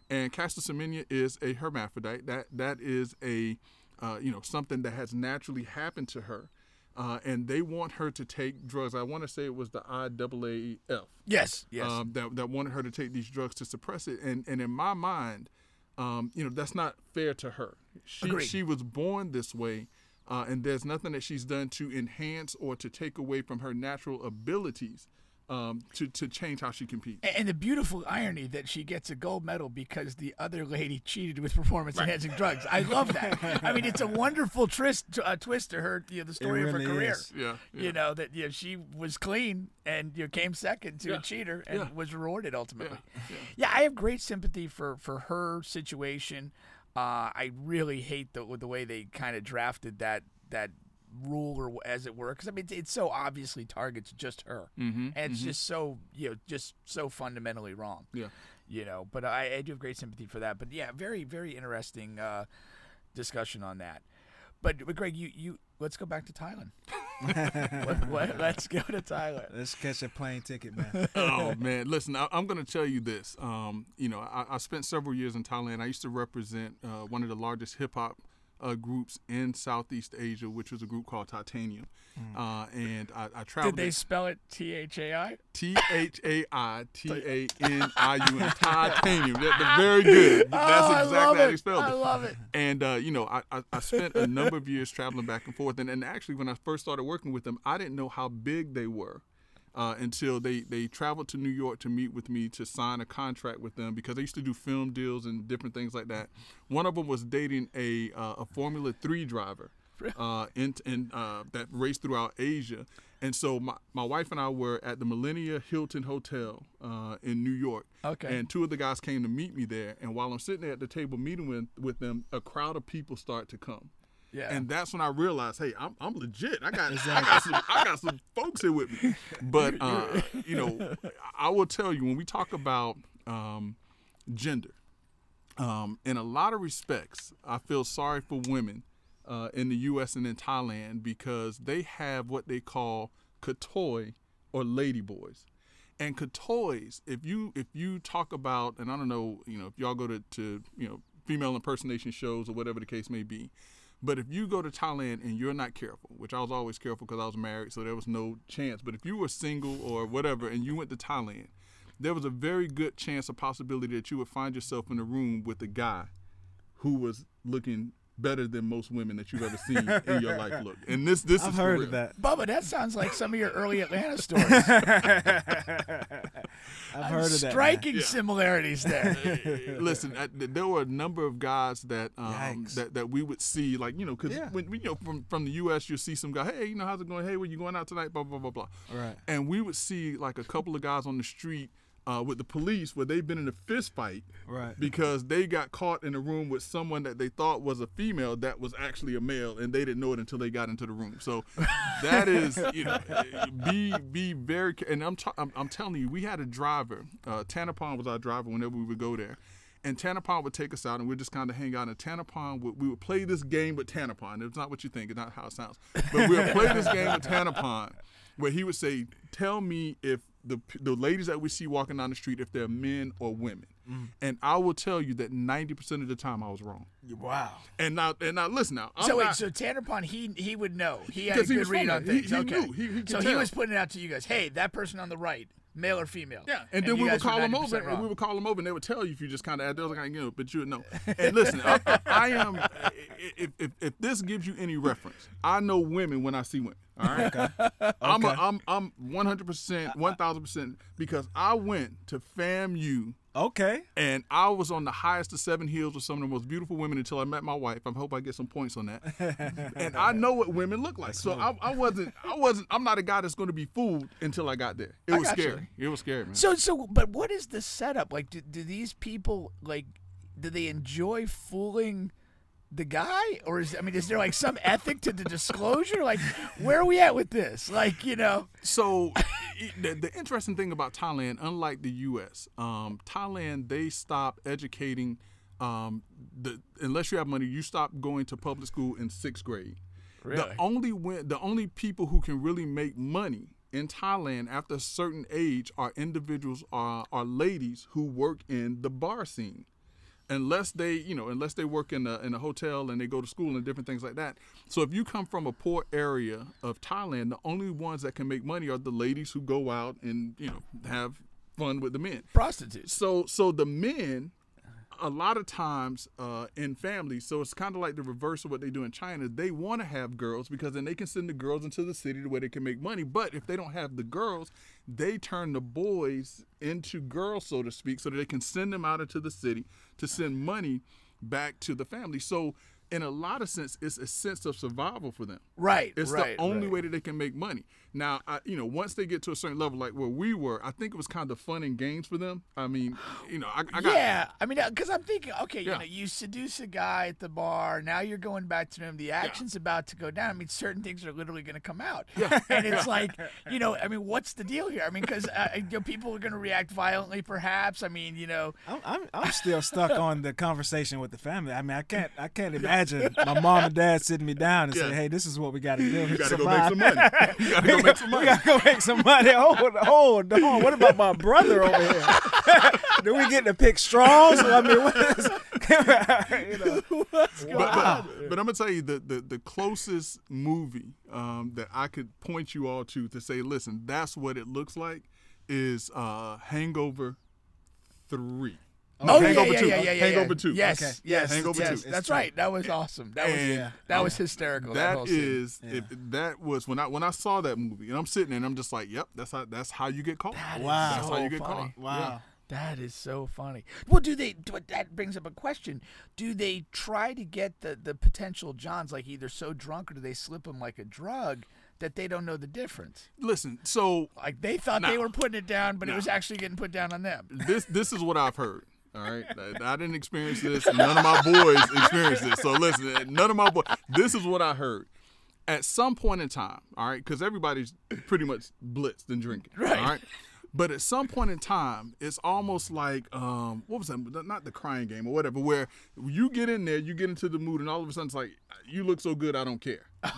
And Caster Semenya is a hermaphrodite. That that is a, uh, you know, something that has naturally happened to her. Uh, and they want her to take drugs. I want to say it was the IAAF Yes, yes. um, that that wanted her to take these drugs to suppress it. And and in my mind, um, you know, that's not fair to her. She Agreed. she was born this way, uh, and there's nothing that she's done to enhance or to take away from her natural abilities um, to to change how she competes. And the beautiful irony that she gets a gold medal because the other lady cheated with performance enhancing drugs. I love that. I mean, it's a wonderful twist, uh, twist to her, you know, the story of her career. Yeah, yeah. You know that you know, she was clean and you know, came second to Yeah. a cheater and Yeah. was rewarded ultimately. Yeah, Yeah, I have great sympathy for for her situation. Uh, I really hate the the way they kind of drafted that that rule or as it were because I mean it's, it's so obviously targets just her Mhm, and it's just so you know just so fundamentally wrong Yeah. you know but I, I do have great sympathy for that but yeah very very interesting uh, discussion on that but, but Greg you you let's go back to Thailand What- what- let's go to Thailand Let's catch a plane ticket, man. oh man, listen, I, I'm going to tell you this. Um, you know, I, I spent several years in Thailand. I used to represent uh, one of the largest hip hop uh, groups in Southeast Asia, which was a group called Thaitanium. Uh, and I, I did traveled. they spell it T H A I T H A I T A N I U M. Thaitanium. That, that's very good. That's oh, exactly how they spelled it. I love it And uh, you know, I, I, I spent a number of years traveling back and forth, and, and actually, when I first started working with them, I didn't know how big they were uh, until they they traveled to New York to meet with me to sign a contract with them because they used to do film deals and different things like that. One of them was dating a uh, a Formula Three driver. Uh, in, in uh, that raced throughout Asia, and so my, my wife and I were at the Millennia Hilton Hotel uh, in New York. Okay. And two of the guys came to meet me there, and while I'm sitting there at the table meeting with with them, a crowd of people start to come. Yeah And that's when I realized, hey, I'm, I'm legit. I got I got some I got some folks here with me. But uh, you know, I will tell you when we talk about um, gender, um, in a lot of respects, I feel sorry for women uh, in the U.S. and in Thailand because they have what they call katoi or ladyboys. And katoys, if you if you talk about, and I don't know, you know, if y'all go to, to you know female impersonation shows or whatever the case may be, but if you go to Thailand and you're not careful, which I was always careful because I was married, so there was no chance. But if you were single or whatever and you went to Thailand, there was a very good chance, a possibility that you would find yourself in a room with a guy who was looking better than most women that you've ever seen in your life look. And this this I've is heard of that. Bubba, that sounds like some of your early Atlanta stories. I've heard of that. man. Striking similarities there. Listen, I, there were a number of guys that um, that that we would see, like you know, because Yeah. when you know from from the U.S. you'll see some guy, hey, you know, how's it going? Hey, where you going out tonight? Blah blah blah blah. Right. And we would see like a couple of guys on the street uh, with the police where they've been in a fist fight. Right. Because they got caught in a room with someone that they thought was a female that was actually a male, and they didn't know it until they got into the room. So that is, you know, be be very. And I'm t- I'm, I'm telling you, we had a driver. Uh, Tanapon was our driver whenever we would go there. And Tanapon would take us out, and we'd just kind of hang out. And Tanapon, would, we would play this game with Tanapon. It's not what you think, it's not how it sounds. But we would play this game with Tanapon, where he would say, "Tell me if the the ladies that we see walking down the street, if they're men or women." Mm-hmm. And I will tell you that ninety percent of the time I was wrong. Wow. And now, and now, listen now. I'm so wait, not- so Tanapon, he he would know. He had a good read on there. He- things. he okay. knew. He- he so he was putting it out to you guys. Hey, that person on the right, male or female? Yeah, and, then we would call them 90% over, and we would call them over, and they would tell you if you just kind of, they was like, you know, but you would know. And listen, I, I- I am, if, if if this gives you any reference, I know women when I see women. All right, I'm Okay. I'm I'm 100 percent, 1,000 percent because I went to FAMU Okay. and I was on the highest of seven hills with some of the most beautiful women until I met my wife. I hope I get some points on that. and I know what women look like, so I, I wasn't, I wasn't, I'm not a guy that's going to be fooled until I got there. It I was got you. scary. It was scary, man. So so, but what is the setup? Like, do, do these people like? Do they enjoy fooling? The guy, or is I mean, is there like some ethic to the disclosure? Like, where are we at with this? Like, you know, So, the, the interesting thing about Thailand, unlike the U.S., um, Thailand they stop educating. Um, the unless you have money, you stop going to public school in sixth grade. Really? The only when, the only people who can really make money in Thailand after a certain age are individuals are are ladies who work in the bar scene unless they you know unless they work in a, in a hotel and they go to school and different things like that so if you come from a poor area of thailand the only ones that can make money are the ladies who go out and you know have fun with the men prostitutes. so so the men a lot of times uh, in families, so it's kind of like the reverse of what they do in China. They want to have girls because then they can send the girls into the city where they can make money. But if they don't have the girls, they turn the boys into girls, so to speak, so that they can send them out into the city to send money back to the family. So in a lot of sense, it's a sense of survival for them. Right. It's right, the only right. way that they can make money. Now, I, you know, once they get to a certain level, like where we were, I think it was kind of fun and games for them. I mean, you know, I, I got yeah, I mean, because I'm thinking, okay, you know, you seduce a guy at the bar. Now you're going back to him. The action's about to go down. I mean, certain things are literally going to come out, and it's like, you know, I mean, what's the deal here? I mean, because uh, you know, people are going to react violently, perhaps. I mean, you know, I'm, I'm I'm still stuck on the conversation with the family. I mean, I can't I can't imagine my mom and dad sitting me down and say, Yeah. "Hey, this is what we got to do. you got to go make some money. You got to go make some We gotta go make some money. Hold, hold on. What about my brother over here? do we get to pick straws? I mean, what is? you know, but, but, but I'm gonna tell you the, the the closest movie um, that I could point you all to to say, listen, that's what it looks like, is uh, Hangover Three. Oh yeah, Hangover yeah, Two. yeah, yeah, yeah, Hangover yeah. Two. Yes, Okay. yes, Hangover yes. Two. That's right. That was awesome. That was And- that was hysterical. That, That whole scene. is if that was when I when I saw that movie and I'm sitting there and I'm just like, yep, that's how that's how you get caught. That is Wow. That's how you so get funny. caught. wow. That is so funny. Well, do they? do- That brings up a question. Do they try to get the the potential Johns like either so drunk or do they slip them like a drug that they don't know the difference? Listen, so Like they thought they were putting it down, but it was actually getting put down on them. this this is what I've heard. All right, I, I didn't experience this, none of my boys experienced this. So listen, none of my boys. This is what I heard. At some point in time, all right, because everybody's pretty much blitzed and drinking, Right. All right, but at some point in time, it's almost like um, what was that? Not the crying game or whatever, where you get in there, you get into the mood, and all of a sudden it's like, you look so good, I don't care.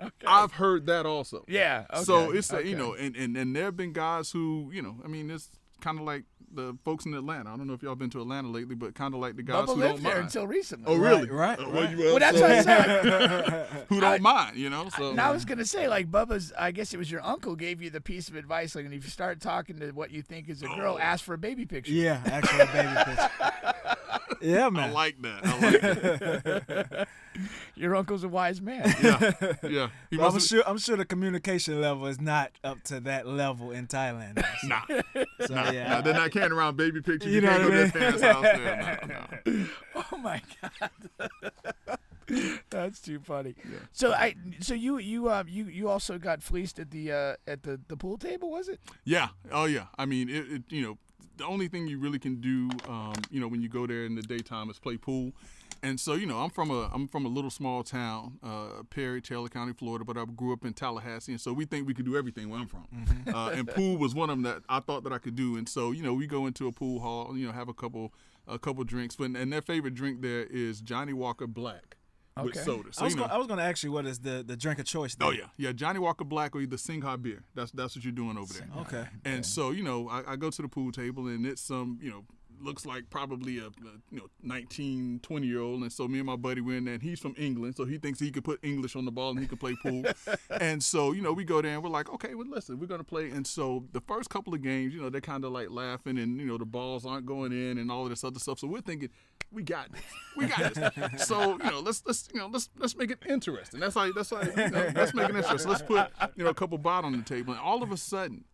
Okay. I've heard that also. Yeah. Okay. So it's a, you know, and, and and there have been guys who you know, I mean, it's kind of like the folks in Atlanta. I don't know if y'all been to Atlanta lately, but kind of like the guys Bubba who lived don't there mind. until recently. oh, really? right, Uh, right. well, you- Well, that's so- what I said. who don't mind, you know? So And I was gonna say, like Bubba's, I guess it was your uncle gave you the piece of advice. Like, and if you start talking to what you think is a girl, Oh. ask for a baby picture. Yeah, actually, a baby picture. Yeah, man. I man. like that. I like that. Your uncle's a wise man. Yeah, yeah. He I'm sure I'm sure the communication level is not up to that level in Thailand. nah, So nah, yeah, nah. They're not carrying around baby pictures. You, You know can't go what to I their parents' house. There. No, no. Oh my god. That's too funny. So I so you you uh you you also got fleeced at the uh at the the pool table was it? Yeah. Oh yeah. I mean, it, it. You know, the only thing you really can do, um, you know, when you go there in the daytime is play pool. And so, you know, I'm from a I'm from a little small town, uh, Perry, Taylor County, Florida, but I grew up in Tallahassee, and so we think we can do everything where I'm from. Uh, and pool was one of them that I thought that I could do. And so, you know, we go into a pool hall, you know, have a couple a couple drinks, but and their favorite drink there is Johnnie Walker Black with Okay. soda. So I was you know, gonna, I was gonna ask you what is the the drink of choice. Oh yeah, yeah. Johnnie Walker Black or either Singha beer. That's that's what you're doing over there. Okay. And so you know, I, I go to the pool table and it's some you know looks like probably a, a you know 19, 20 year old. And so me and my buddy were in there. And he's from England, so he thinks he could put English on the ball and he could play pool. and so you know we go there and we're like, okay, well listen, we're gonna play. And so the first couple of games, you know, they're kind of like laughing and you know the balls aren't going in and all of this other stuff. So we're thinking, we got this, we got this. so you know, let's let's you know let's let's make it interesting. That's how that's how you know, let's make it interesting. Let's put you know a couple bot on the table, and all of a sudden.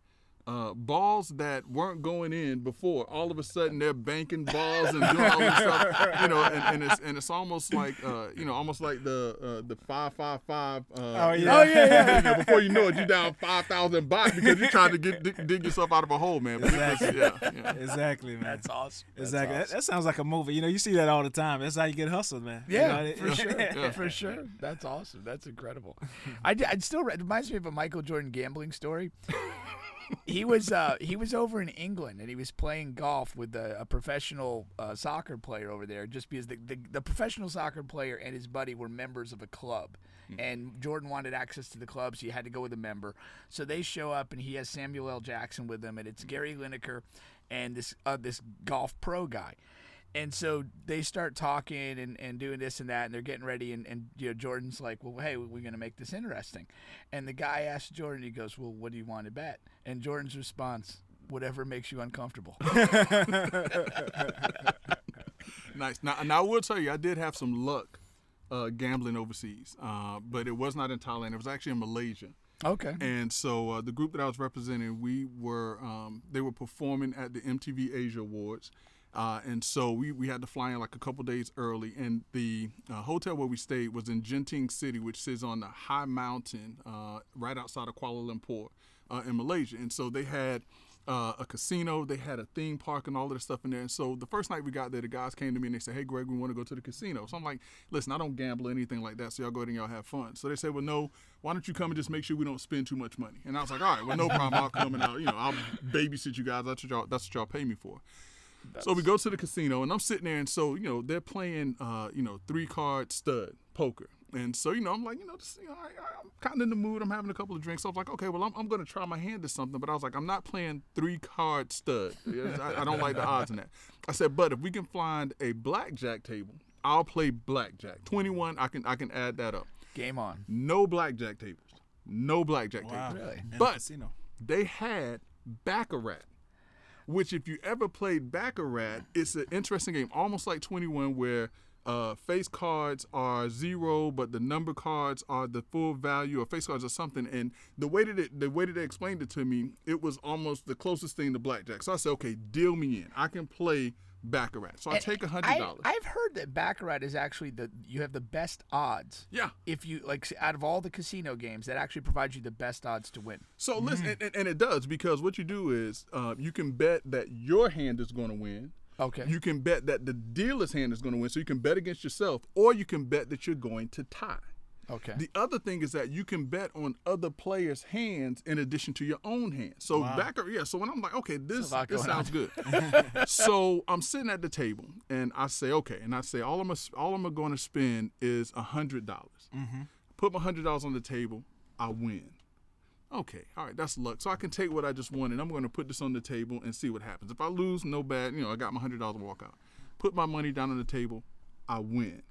Uh, balls that weren't going in before, all of a sudden they're banking balls and doing all this stuff, you know, and, and it's and it's almost like uh, you know, almost like the uh, the five five five. Uh, Oh, you yeah. know, Oh, yeah, yeah. you know, before you know it, you're down five thousand baht because you're trying to get dig, dig yourself out of a hole, man. But it yeah, yeah. Exactly, man. That's awesome. That's Exactly. That, awesome. that sounds like a movie. You know, you see that all the time. That's how you get hustled, man. You Yeah, know, it- for sure, Yeah. for sure. That's awesome. That's incredible. I'd still it reminds me of a Michael Jordan gambling story. He was uh, he was over in England and he was playing golf with a, a professional uh, soccer player over there. Just because the, the the professional soccer player and his buddy were members of a club, and Jordan wanted access to the club, so you had to go with a member. So they show up and he has Samuel L. Jackson with him, and it's Gary Lineker and this uh, this golf pro guy. And so they start talking and, and doing this and that, and they're getting ready. And, and you know, Jordan's like, "Well, hey, we're going to make this interesting." And the guy asks Jordan, he goes, "Well, what do you want to bet?" And Jordan's response, "Whatever makes you uncomfortable." Nice. Now, now I will tell you, I did have some luck uh, gambling overseas, uh, but it was not in Thailand. It was actually in Malaysia. Okay. And so uh, the group that I was representing, we were um, they were performing at the MTV Asia Awards, uh, and so we, we had to fly in like a couple days early. And the uh, hotel where we stayed was in Genting City, which sits on the high mountain uh, right outside of Kuala Lumpur uh, in Malaysia. And so they had uh, a casino, they had a theme park, and all of this stuff in there. And so the first night we got there, the guys came to me and they said, "Hey, Greg, we want to go to the casino." So I'm like, "Listen, I don't gamble or anything like that, so y'all go ahead and y'all have fun." So they said, "Well, no, why don't you come and just make sure we don't spend too much money?" And I was like, "All right, well, no problem. I'll come and I'll, you know, I'll babysit you guys. That's what y'all, that's what y'all pay me for." So we go to the casino and I'm sitting there and so you know they're playing uh, you know three card stud poker. And so you know I'm like you know, just, you know I, I'm kind of in the mood. I'm having a couple of drinks. So I was like okay well I'm, I'm gonna try my hand at something. But I was like I'm not playing three card stud I, I don't like the odds in that. I said but if we can find a blackjack table I'll play blackjack. 21 I can I can add that up. Game on. no blackjack tables. No blackjack Wow. tables. Really? In the But- they had Baccarat, which if you ever played Baccarat, it's an interesting game, almost like 21, where uh, face cards are zero, but the number cards are the full value, or face cards are something. And the way that it, the way that they explained it to me, it was almost the closest thing to blackjack. So I said, okay, deal me in. I can play Baccarat. So I take a hundred dollars. I've heard that Baccarat is actually the you have the best odds. Yeah. If you like out of all the casino games, that actually provides you the best odds to win. So listen, and, and- and it does because what you do is uh, you can bet that your hand is going to win. Okay. You can bet that the dealer's hand is going to win, so you can bet against yourself, or you can bet that you're going to tie. Okay. The other thing is that you can bet on other players' hands in addition to your own hand. So back, yeah. So when I'm like, okay, this this going on. sounds good. so I'm sitting at the table and I say, okay, and I say all I'm all I'm going to spend is a hundred dollars. Mm-hmm. Put my hundred dollars on the table, I win. Okay, all right, that's luck. So I can take what I just won and I'm going to put this on the table and see what happens. If I lose, no bad. You know, I got my hundred dollars to walk out. Put my money down on the table, I win.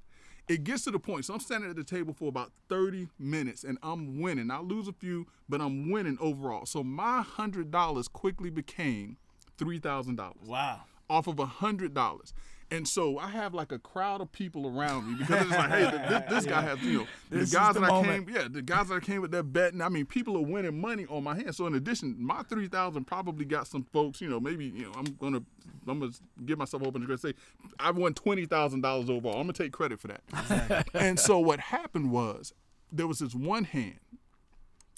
It gets to the point. So I'm standing at the table for about 30 minutes and I'm winning. I lose a few, but I'm winning overall. So my hundred dollars quickly became three thousand dollars Wow. off of a hundred dollars. And so I have like a crowd of people around me because it's like, hey, th- this, this guy has, you know, This the guys the that I came, yeah, the guys that I came with that betting. I mean, people are winning money on my hand. So in addition, my three thousand probably got some folks, you know, maybe, you know, I'm gonna, I'm gonna give myself open to say, I won twenty thousand dollars overall. I'm gonna take credit for that. and so what happened was, there was this one hand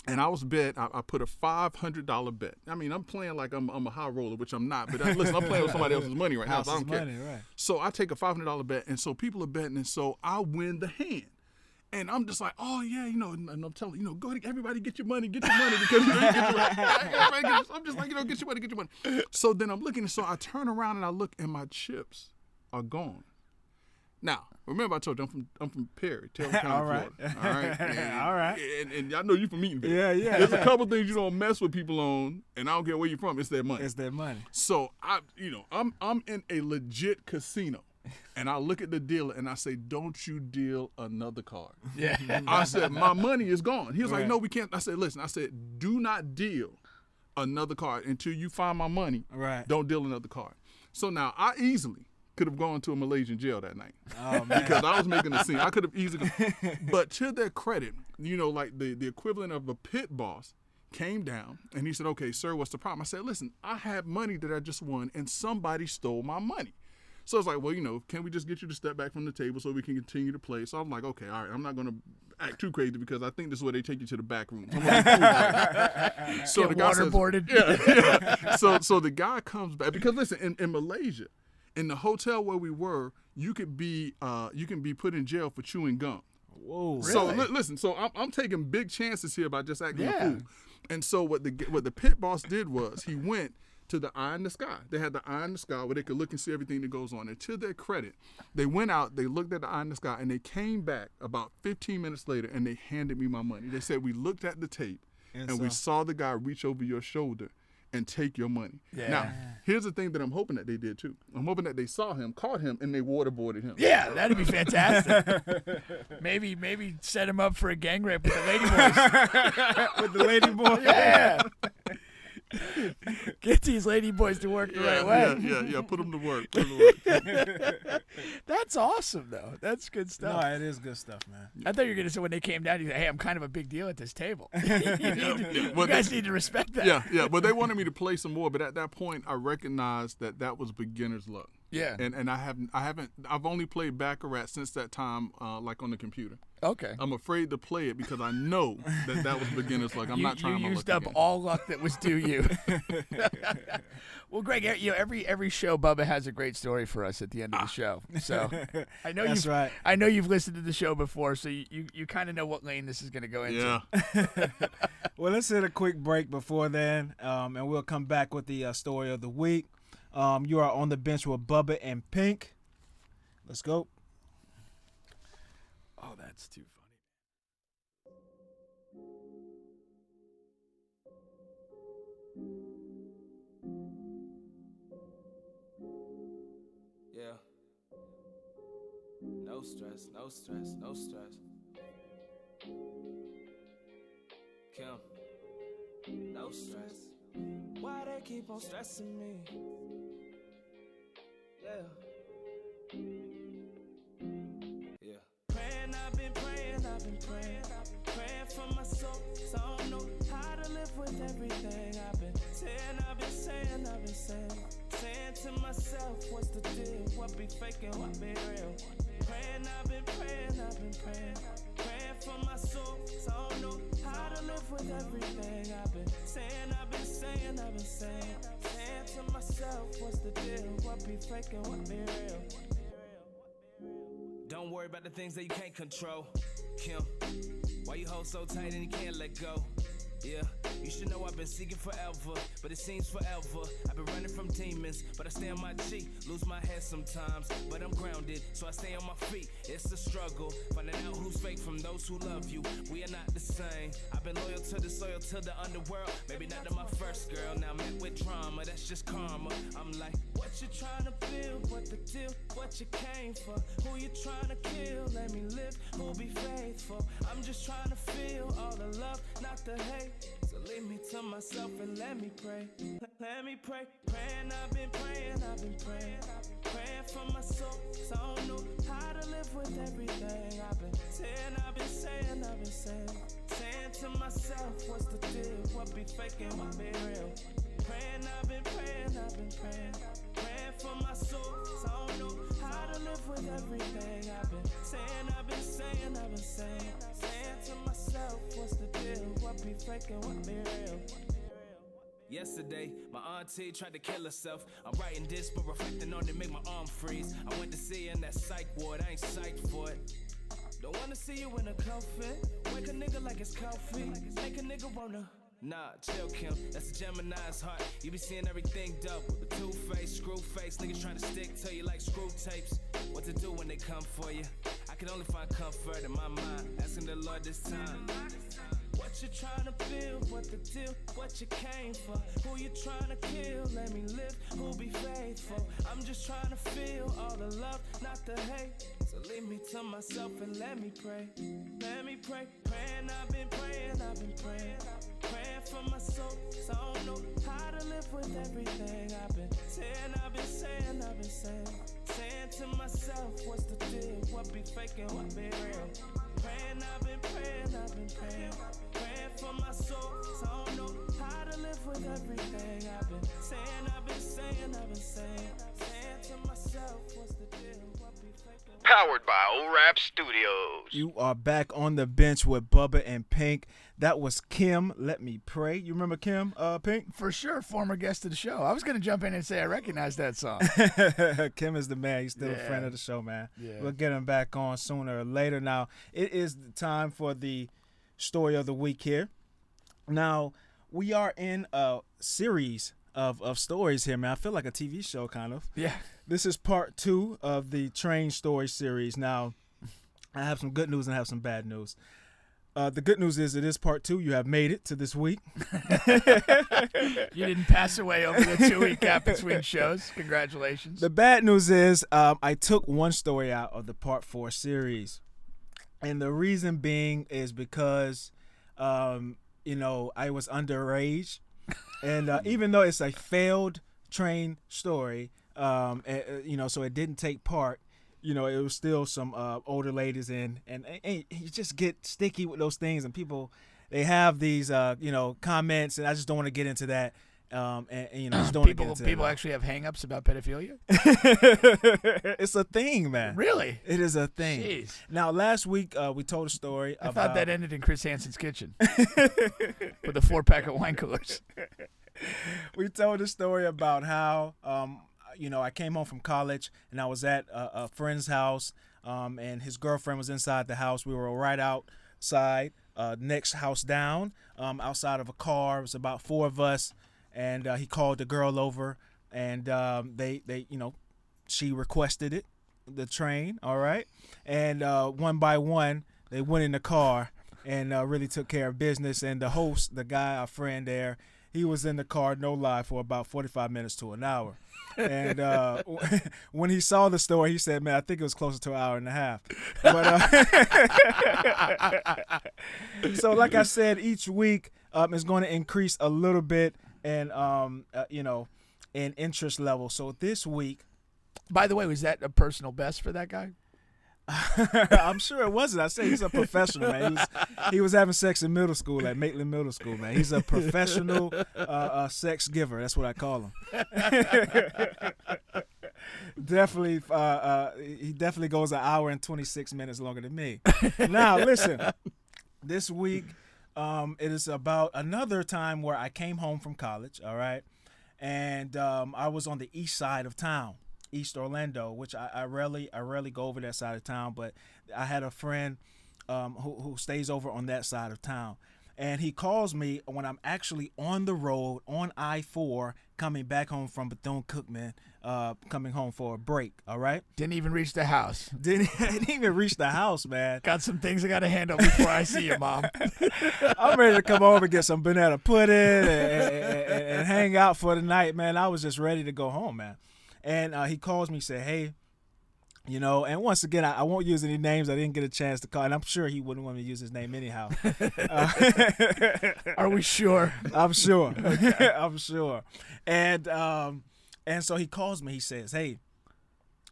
and I was bet. I, I put a five hundred dollar bet. I mean, I'm playing like I'm, I'm a high roller, which I'm not. But I, listen, I'm playing with somebody else's money right now, so I don't care. right. So I take a five hundred dollar bet, and so people are betting, and so I win the hand. And I'm just like, oh yeah, you know, and, and I'm telling you know, go ahead, everybody get your money, get your money because you know, you get your, get, I'm just like, you know, get your money, get your money. So then I'm looking, and so I turn around and I look, and my chips are gone. Now, remember I told you I'm from I'm from Perry, Taylor County, All right. Florida. All right, and, All right. and, and I know you from Eatonville. Yeah, yeah, There's yeah. a couple things you don't mess with people on, and I don't care where you're from. It's their money. It's their money. So I, you know, I'm I'm in a legit casino, and I look at the dealer and I say, "Don't you deal another card." yeah. I said, "My money is gone." He was like, "No, we can't." I said, "Listen," I said, "Do not deal another card until you find my money. Right. Don't deal another card." So now I easily could have gone to a Malaysian jail that night Oh man. because I was making a scene. I could have easily, but to their credit, you know, like the the equivalent of a pit boss came down and he said, "Okay, sir, what's the problem?" I said, "Listen, I have money that I just won, and somebody stole my money." So it's like, well, you know, can we just get you to step back from the table so we can continue to play? So I'm like, okay, all right, I'm not gonna act too crazy because I think this is where they take you to the back room. I'm gonna be cool about it. so Get the guy says, waterboarded. yeah, yeah. So so the guy comes back because listen, in, in Malaysia, in the hotel where we were, you could be uh you can be put in jail for chewing gum. Whoa. So Really? li- listen, so I'm, I'm taking big chances here by just acting Yeah. a fool. And so what the what the pit boss did was he went to the eye in the sky. They had the eye in the sky where they could look and see everything that goes on. And to their credit, they went out, they looked at the eye in the sky, and they came back about 15 minutes later and they handed me my money. They said we looked at the tape and, And we saw the guy reach over your shoulder and take your money. Yeah. Now, here's the thing that I'm hoping that they did too. I'm hoping that they saw him, caught him, and they waterboarded him. Yeah, that'd be fantastic. maybe maybe set him up for a gang rape with the lady boys. With the lady boy. Yeah. Get these lady boys to work the Yeah, right way. yeah, yeah, yeah. Put them to work. Put 'em to work. That's awesome, though. That's good stuff. No, stuff. it is good stuff, man. I thought you were gonna say when they came down, you said, "Hey, I'm kind of a big deal at this table. you, need to- yeah. you Well, guys they- need to respect that." yeah, yeah. But they wanted me to play some more. But at that point, I recognized that that was beginner's luck. Yeah. And and I haven't I haven't I've only played Baccarat since that time, uh, like on the computer. Okay. I'm afraid to play it because I know that that was beginner's luck. I'm you, not trying you my used luck up again. all luck that was due you. well, Greg, you know every every show, Bubba has a great story for us at the end of the show. So I know That's you've right. I know you've listened to the show before, so you you, you kind of know what lane this is going to go into. Yeah. Well, let's hit a quick break before then, um, and we'll come back with the uh, story of the week. Um, you are on the bench with Bubba and Pink. Let's go. Oh, that's too funny. Yeah. No stress, no stress, no stress. Kim, no stress. Why they keep on stressing me? Myself, what's the deal? What be what be real? Praying, I've been praying, I've been praying. Praying for my soul, so I don't know how to live with everything. I've been saying, I've been saying, I've been saying. Saying to myself, what's the deal? What be faking, what be real? Don't worry about the things that you can't control. Kim, why you hold so tight and you can't let go? Yeah, you should know I've been seeking forever, but it seems forever. I've been running from demons, but I stay on my G. Lose my head sometimes, but I'm grounded, so I stay on my feet. It's a struggle, finding out who's fake from those who love you. We are not the same. I've been loyal to the soil, to the underworld. Maybe not to my first girl, now met with drama. That's just karma. I'm like, what you trying to build? What the deal? What you came for? Who you trying to kill? Let me live. Who'll be faithful? I'm just trying to feel all the love, not the hate. Leave me to myself and let me pray. Let- me pray. Praying, I've been praying, I've been praying. Praying for my soul, so I don't know how to live with everything. I've been saying, I've been saying, I've been saying. Saying to myself, what's the deal? What be faking, what be real? Praying, I've been praying, I've been praying. Praying for my soul, so I don't know how to live with everything. I've been saying, I've been saying, I've been saying. Saying to myself, what's the Yesterday, my auntie tried to kill herself. I'm writing this, but reflecting on it make my arm freeze. I went to see her in that psych ward, I ain't psyched for it. Don't wanna see you in a coffin. Wake a nigga like it's coffee. Make a nigga wanna. Nah, chill, Kim. That's a Gemini's heart. You be seeing everything double. The two face, screw face. Niggas trying to stick to you like screw tapes. What to do when they come for you? I can only find comfort in my mind. Asking the Lord this time. What you trying to build? What the deal? What you came for? Who you trying to kill? Let me live. Who be faithful? I'm just trying to feel all the love, not the hate. So leave me to myself and let me pray. Let me pray. Praying, I've been praying, I've been praying. Praying for my soul, so I don't know how to live with everything. I've been saying, I've been saying, I've been saying. Saying to myself, what's the deal? What be faking, what be real? Praying, I've been praying, I've been praying. Praying for my soul, so I don't know how to live with everything. I've been saying, I've been saying, I've been saying. Saying to myself, what's the deal? What be faking? Powered by O-Rap Studios. You are back on the bench with Bubba and Pink. That was Kim. Let me pray. You remember Kim, uh, Pink? For sure, former guest of the show. I was going to jump in and say I recognize that song. Kim is the man. He's still a friend of the show, man. Yeah. We'll get him back on sooner or later. Now, it is the time for the story of the week here. Now, we are in a series of, of stories here, man. I feel like a TV show, kind of. yeah. This is part two of the train story series. Now, I have some good news and I have some bad news. Uh, the good news is it is part two. You have made it to this week. You didn't pass away over the two week gap between shows. Congratulations. The bad news is um, I took one story out of the part four series, and the reason being is because, um, you know, I was underage, and uh, even though it's a failed train story, um, eh, eh, you know, so it didn't take part. You know, it was still some uh, older ladies in, and, and, you just get sticky with those things, and people they have these, uh, you know, comments, and I just don't want to get into that. Um, and, and, you know, just don't People people that. actually have hangups about pedophilia. it's a thing, man. Really? It is a thing. Jeez. Now, last week uh, we told a story I about thought that ended in Chris Hansen's kitchen with a four pack of wine coolers. we told a story about how um, you know I came home from college and I was at a, a friend's house um, and his girlfriend was inside the house. We were right outside, uh, next house down, um, outside of a car. It was about four of us, and uh, he called the girl over, and um, they they you know she requested it, the train. All right, and uh, one by one they went in the car and uh, really took care of business. And the host, the guy, our friend there, he was in the car, no lie, for about 45 minutes to an hour. And uh, when he saw the story, he said, "Man, I think it was closer to an hour and a half." But uh, so, like I said, each week um, is going to increase a little bit, and um, uh, you know, in interest level. So this week, By the way, was that a personal best for that guy? I'm sure it wasn't. I say he's a professional, man. He was, he was having sex in middle school at Maitland Middle School, man. He's a professional uh, uh, sex giver. That's what I call him. definitely, uh, uh, he definitely goes an hour and 26 minutes longer than me. Now, listen, this week, um, it is about another time where I came home from college, all right? And um, I was on the east side of town. East Orlando, which I, I rarely I rarely go over that side of town, but I had a friend um, who who stays over on that side of town, and he calls me when I'm actually on the road on I four coming back home from Bethune Cookman, uh, coming home for a break. All right, Didn't even reach the house. didn't, didn't even reach the house, man. Got some things I got to handle before I see you, mom. I'm ready to come over and get some banana pudding and, and, and- and hang out for the night, man. I was just ready to go home, man. And uh, he calls me, said, "Hey, you know." And once again, I, I won't use any names. I didn't get a chance to call, and I'm sure he wouldn't want me to use his name anyhow. Uh, Are we sure? I'm sure. I'm sure. And um, and so he calls me. He says, "Hey,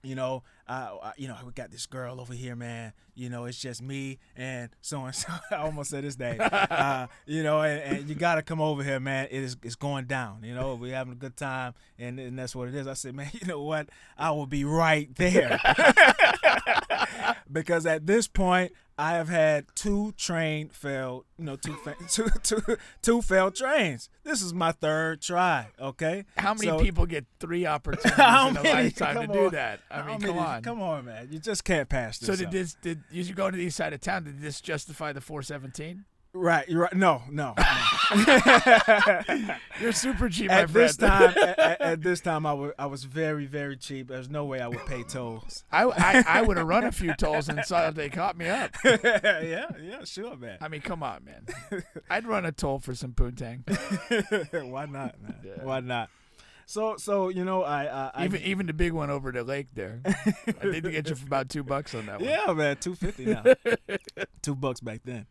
you know, I- you know, we got this girl over here, man. You know, it's just me and so and so. I almost said his name. Uh, you know, and, and you got to come over here, man. It is it's going down. You know, we're having a good time, and, and that's what it is. I said, man, you know what? I will be right there because at this point. I have had two train failed, you know, two, fa- two, two, two failed trains. This is my third try. Okay. How many So- people get three opportunities in a lifetime to do on. that? I How mean, many- come on. Come on, man. You just can't pass this. So did up. this? Did you go to the east side of town? Did this justify the 417? Right. You're right. No, no. no. You're super cheap, my at this friend. time, at, at- this time, I wa- I was very, very cheap. There's no way I would pay tolls. I, I, I would have run a few tolls and saw if they caught me up. yeah, yeah, sure, man. I mean, come on, man. I'd run a toll for some poontang. Why not, man? Why not? So, so you know, I, I I- Even even the big one over the lake there. I think they get you for about two bucks on that one. Yeah, man, two fifty now. Two bucks back then.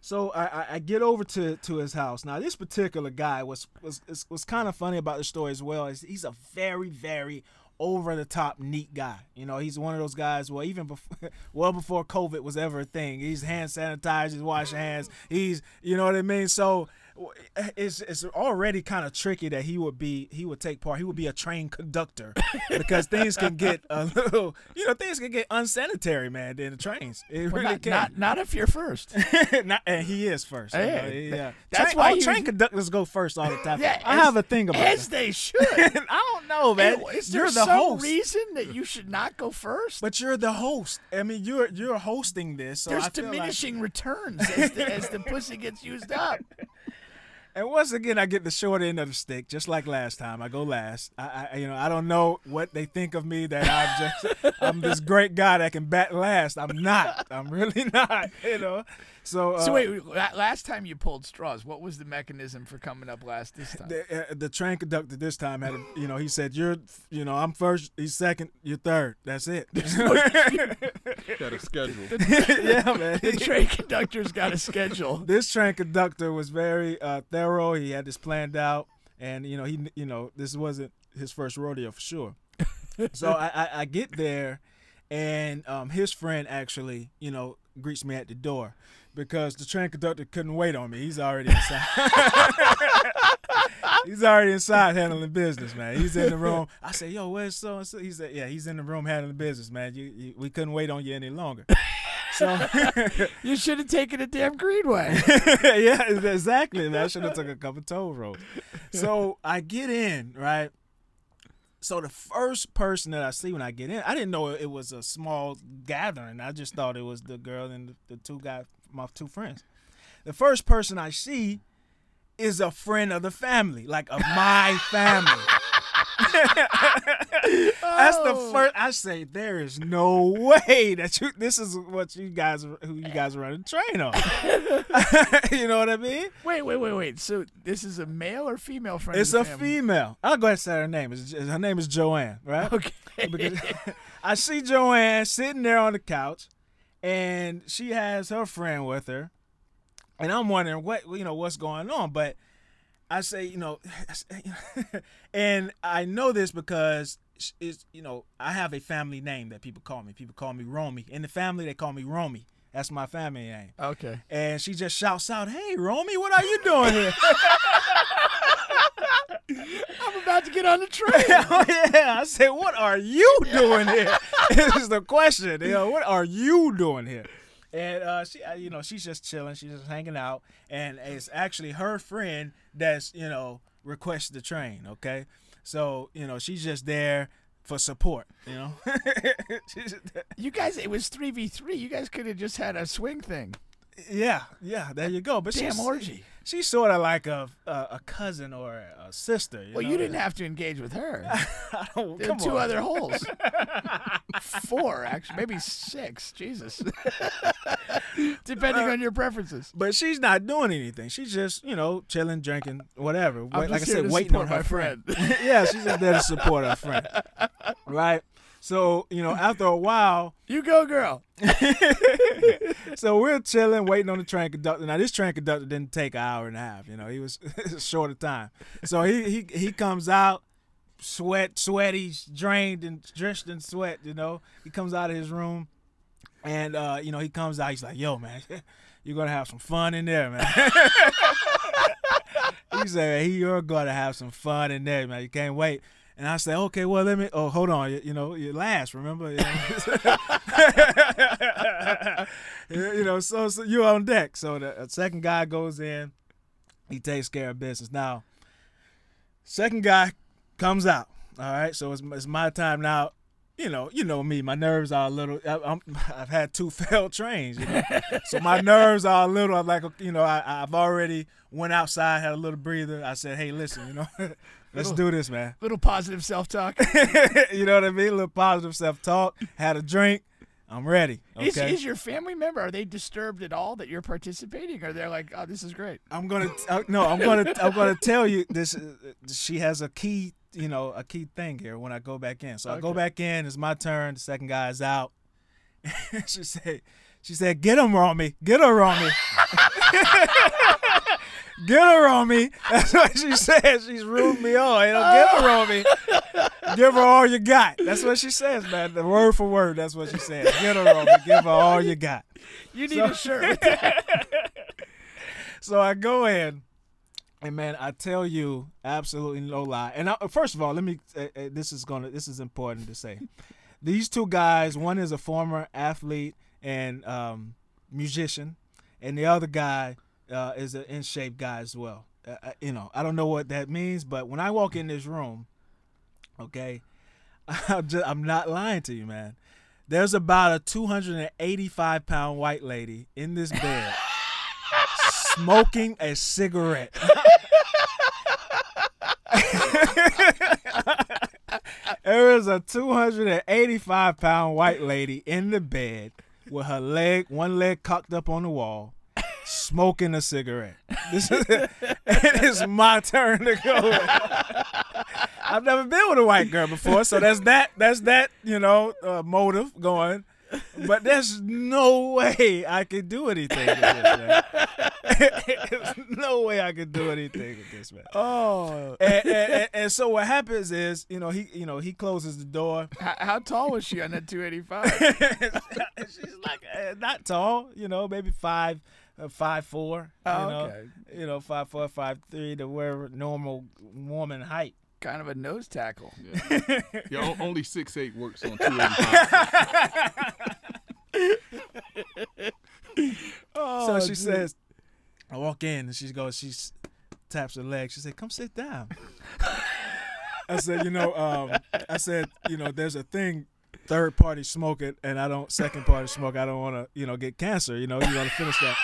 So I, I, I get over to, to his house. Now this particular guy was was was, was kind of funny about the story as well. Is he's a very very over the top neat guy. You know, he's one of those guys. Well, even before well before COVID was ever a thing, he's hand sanitized, he's washing hands. He's you know what I mean. So it's it's already kind of tricky that he would be he would take part. He would be a train conductor because things can get a little you know things can get unsanitary, man. In the trains, it Well, really not, can. not not if you're first. Not- and he is first. you know, yeah. that's train, why train conductors go first all the time. Yeah, I as- have a thing about As that. they should. I don't know, man. Is there you're the some host, reason that you should not go first? but you're the host. I mean, you're you're hosting this. So There's feel like- diminishing returns as the, as the pussy gets used up. And once again, I get the short end of the stick, just like last time. I go last. I, I you know, I don't know what they think of me that I'm just, I'm this great guy that can bat last. I'm not. I'm really not. You know. So, uh, So wait, wait, last time you pulled straws, what was the mechanism for coming up last this time? the, uh, the train conductor this time had, a, you know, he said, "You're, you know, I'm first. He's second. You're third. That's it." Got a schedule. yeah, man. the train conductor's got a schedule. this train conductor was very uh, thorough. He had this planned out, and you know he you know this wasn't his first rodeo for sure. so I, I, I get there, and um, his friend actually you know greets me at the door because the train conductor couldn't wait on me. He's already inside. he's already inside handling business, man. He's in the room. I said, "Yo, where's so and so?" He said, "Yeah, he's in the room handling business, man. You, you, we couldn't wait on you any longer." So You should have taken a damn Greenway. yeah, exactly. Man. I should have took a couple toll roads. So I get in, right? So the first person that I see when I get in, I didn't know it was a small gathering. I just thought it was the girl and the, the two guys, my two friends. The first person I see is a friend of the family, like of my family. That's the Oh. first. I say there is no way that you. This is what you guys, who you guys are running train on. you know what I mean? Wait, wait, wait, wait. So this is a male or female friend? It's a family? female. I'll go ahead and say her name. It's, her name is Joanne, right? Okay. Because I see Joanne sitting there on the couch, and she has her friend with her, and I'm wondering what you know what's going on. But I say, you know, and I know this because it's you know I have a family name that people call me. People call me Romy. In the family, they call me Romy. That's my family name. Okay. And she just shouts out, "Hey, Romy, what are you doing here?" I'm about to get on the train. oh yeah, I said, "What are you doing here?" this is the question. You know, what are you doing here? And uh, she, uh, you know, she's just chilling. She's just hanging out, and it's actually her friend that's you know requested the train. Okay, so you know she's just there for support. You know, She's just there- you guys, it was three v three. You guys could have just had a swing thing. Yeah, yeah. There you go. But Damn she's, orgy. She's sort of like a, a a cousin or a sister. You Well, know? you didn't have to engage with her. There are two on. other holes. Four, actually, maybe six. Jesus. Depending uh, on your preferences. But she's not doing anything. She's just, you know, chilling, drinking, whatever. Wait- like I said, waiting on her my friend. friend. yeah, she's just there to support her friend. Right? So, you know, after a while, You go, girl. so we're chilling, waiting on the train conductor. Now, this train conductor didn't take an hour and a half. You know, he was short of time. So he he he comes out, sweat, sweaty, drained and drenched in sweat. You know, he comes out of his room, and uh, you know, he comes out. He's like, "Yo, man, you're gonna have some fun in there, man." he said, "He, you're gonna have some fun in there, man. You can't wait." And I say, "Okay, well, let me. Oh, hold on. You, you know, you last. Remember? You, know, so, so you on deck. So the second guy goes in. He takes care of business. Now, second guy comes out. All right, so it's, it's my time now. You know, you know me. My nerves are a little. I, I've had two failed trains, you know, so my nerves are a little. I'm like, you know, I, I've already went outside, had a little breather. I said, hey, listen, you know, let's do this, man. Little positive self talk. you know what I mean? A little positive self talk. Had a drink. I'm ready. Okay. Is, is your family member, are they disturbed at all that you're participating? Or they're like, oh, this is great? I'm gonna uh, no. I'm gonna I'm gonna tell you this. Uh, she has a key, you know, a key thing here. When I go back in, so I go back in. It's my turn. The second guy is out. she said, she said, get him, Romy. Get her, Romy. get her, Romy. That's what she said. She's ruled me on. You know, get her, Romy. Give her all you got. That's what she says, man. The word for word. That's what she says. Get her, Romy. Give her all you got. You need a shirt. So I go in, and man, I tell you, absolutely no lie. And I, first of all, let me. Uh, uh, this is gonna. This is important to say. These two guys. One is a former athlete and um, musician, and the other guy uh, is an in shape guy as well. Uh, uh, you know, I don't know what that means, but when I walk in this room, okay, I'm, just, I'm not lying to you, man. There's about a 285 pound white lady in this bed smoking a cigarette. there is a 285 pound white lady in the bed with her leg, one leg cocked up on the wall, smoking a cigarette. This is, it is my turn to go. I've never been with a white girl before, so that's that. That's that. You know, uh, motive going. But there's no way I could do anything with this, man. There's no way I could do anything with this man. Oh, And, and, and, and so what happens is, you know, he, you know, he closes the door. how, how tall was she on that 285? She's like uh, not tall, you know, maybe five, five four. You Oh, know, okay. you know, five four, five three, to where normal woman height. kind of a nose tackle. Yeah, o- only six eight works on 285. so she says, I walk in and she goes, she taps her leg. She said, "Come sit down." I said, you know, um, I said, you know, there's a thing, third party smoke it, and I don't second party smoke. I don't want to, you know, get cancer. You know, you want to finish that.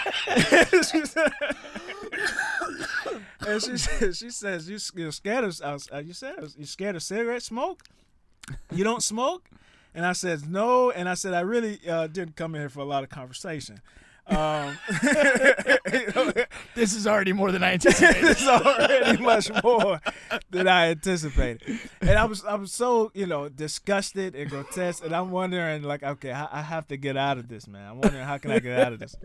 and she says, she says, you scared of, uh, you said you scared of cigarette smoke? You don't smoke? And I said no, and I said I really uh, didn't come in here for a lot of conversation. Um, This is already more than I anticipated. this is already much more than I anticipated, and I was I was so you know disgusted and grotesque, and I'm wondering like, okay, I, I have to get out of this, man. I'm wondering how can I get out of this.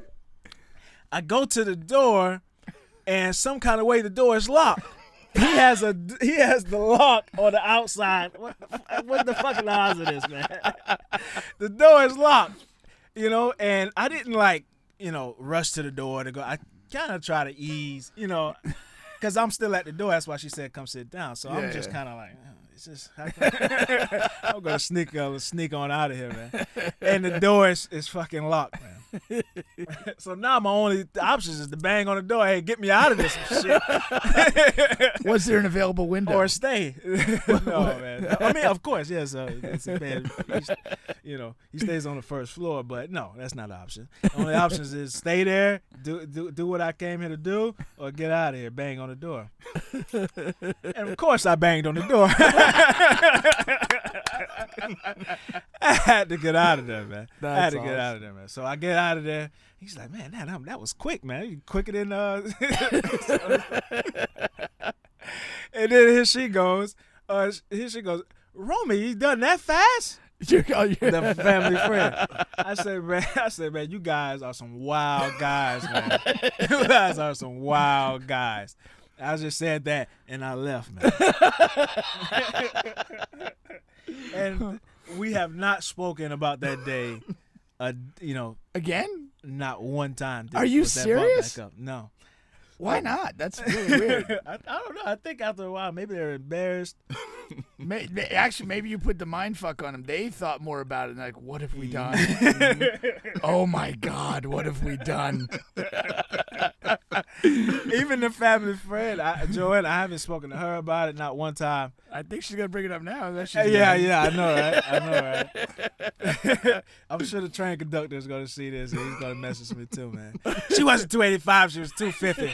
I go to the door, and some kind of way the door is locked. He has a he has the lock on the outside. What, what the fucking odds of this, man? The door is locked, you know, and I didn't like you know rush to the door to go. I kind of try to ease, you know, because I'm still at the door. That's why she said come sit down. So I'm just yeah. kind of like. "Oh, It's just I'm gonna sneak uh, sneak on out of here, man. And the door is, is fucking locked, man. so now my only options is to bang on the door. Hey, get me out of this shit, Was there an available window? or stay. no, man. I mean, of course, yes. Uh, it's a. You know, he stays on the first floor, but no, that's not an option. Only options is stay there, do do do what I came here to do, or get out of here. Bang on the door. and of course, I banged on the door. I had to get out of there, man. I had That's to get out of there, man. So I get out of there. He's like, man, that that was quick, man. You quicker than uh. and then here she goes. Uh, here she goes. Romy, you done that fast? You're- oh, The family friend. I said, man, I said, man, you guys are some wild guys, man. you guys are some wild guys. I just said that and I left, man. And we have not spoken about that day, uh, you know, Again? not one time. Are you Was that back serious? No. Why not? That's really weird. I, I don't know. I think after a while, maybe they're embarrassed. May, may- actually, maybe you put the mind fuck on them. They thought more about it. Like, what have we done? oh my God, what have we done? Even the family friend, I, Joanne, I haven't spoken to her about it not one time. I think she's gonna bring it up now. That yeah, gonna- yeah, I know, right? I know, right? I'm sure the train conductor is going to see this and he's going to message me too, man. She wasn't 285, she was 250.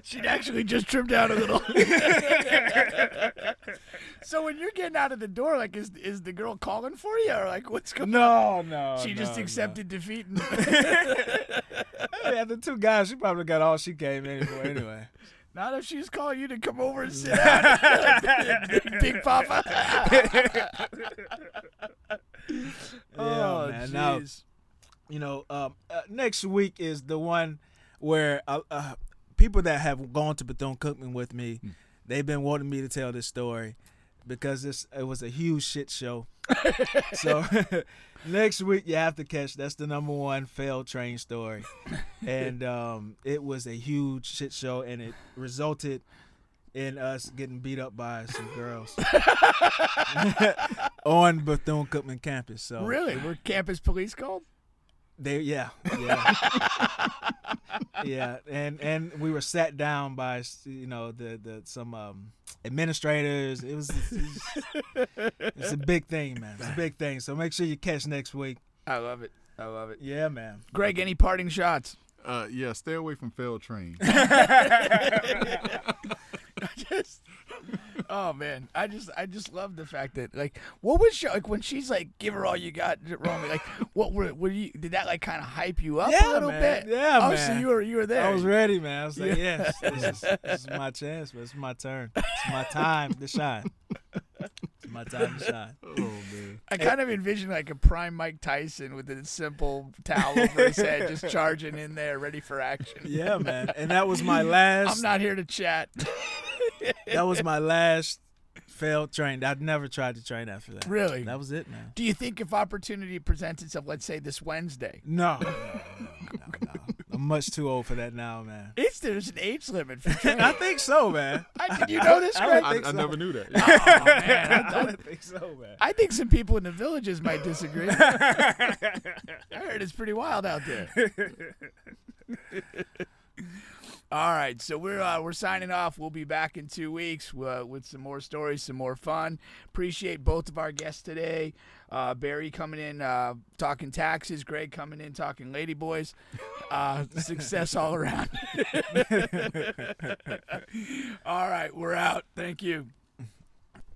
She'd actually just trimmed down a little. so when you're getting out of the door, like, is is the girl calling for you, or like, what's going? No, no. She just no, accepted defeat. And No. Hey, after two guys, she probably got all she came in for anyway. Not if she's calling you to come over and sit down, big, big Papa. Yeah, oh, man. Now, you know, um, uh, next week is the one where uh, uh, people that have gone to Bethune Cookman with me, they've been wanting me to tell this story because this it was a huge shit show. so next week you have to catch that's the number one failed train story, and um, it was a huge shit show, and it resulted in us getting beat up by some girls on Bethune Cookman campus. So Really? Were campus police called? they yeah yeah yeah and and we were sat down by you know the the some um, administrators. It was it's, it's a big thing, man. It's a big thing. So make sure you catch next week. I love it. I love it. Yeah, man. Greg, any parting shots? Uh, yeah, stay away from failed trains. just oh man i just i just love the fact that like what was she like when she's like give her all you got romy like what were, were you did that like kind of hype you up Yeah, a little man. bit Yeah, oh man. so you were you were there I was ready, man. I was like, Yeah. yes, this is, this is my chance, but it's my turn. It's my time to shine. It's My time to shine. Oh man. I kind of envision like a prime Mike Tyson with a simple towel over his head, just charging in there, ready for action. Yeah, man. And that was my last. I'm not here to chat. That was my last failed train. I'd never tried to train after that. Really? That was it, man. Do you think if opportunity presents itself, let's say this Wednesday, No. no, no, no, no. I'm much too old for that now, man. it's there's an age limit for training. I think so, man. I, did you know this, I Greg? I, think I so. never knew that. Oh, man, I, I don't think so, man. I think some people in the villages might disagree. I heard it's pretty wild out there. All right, so we're uh, we're signing off. We'll be back in two weeks uh, with some more stories, some more fun. Appreciate both of our guests today. Uh, Barry coming in uh, talking taxes, Greg coming in talking ladyboys. Uh, success all around. all right, we're out. Thank you.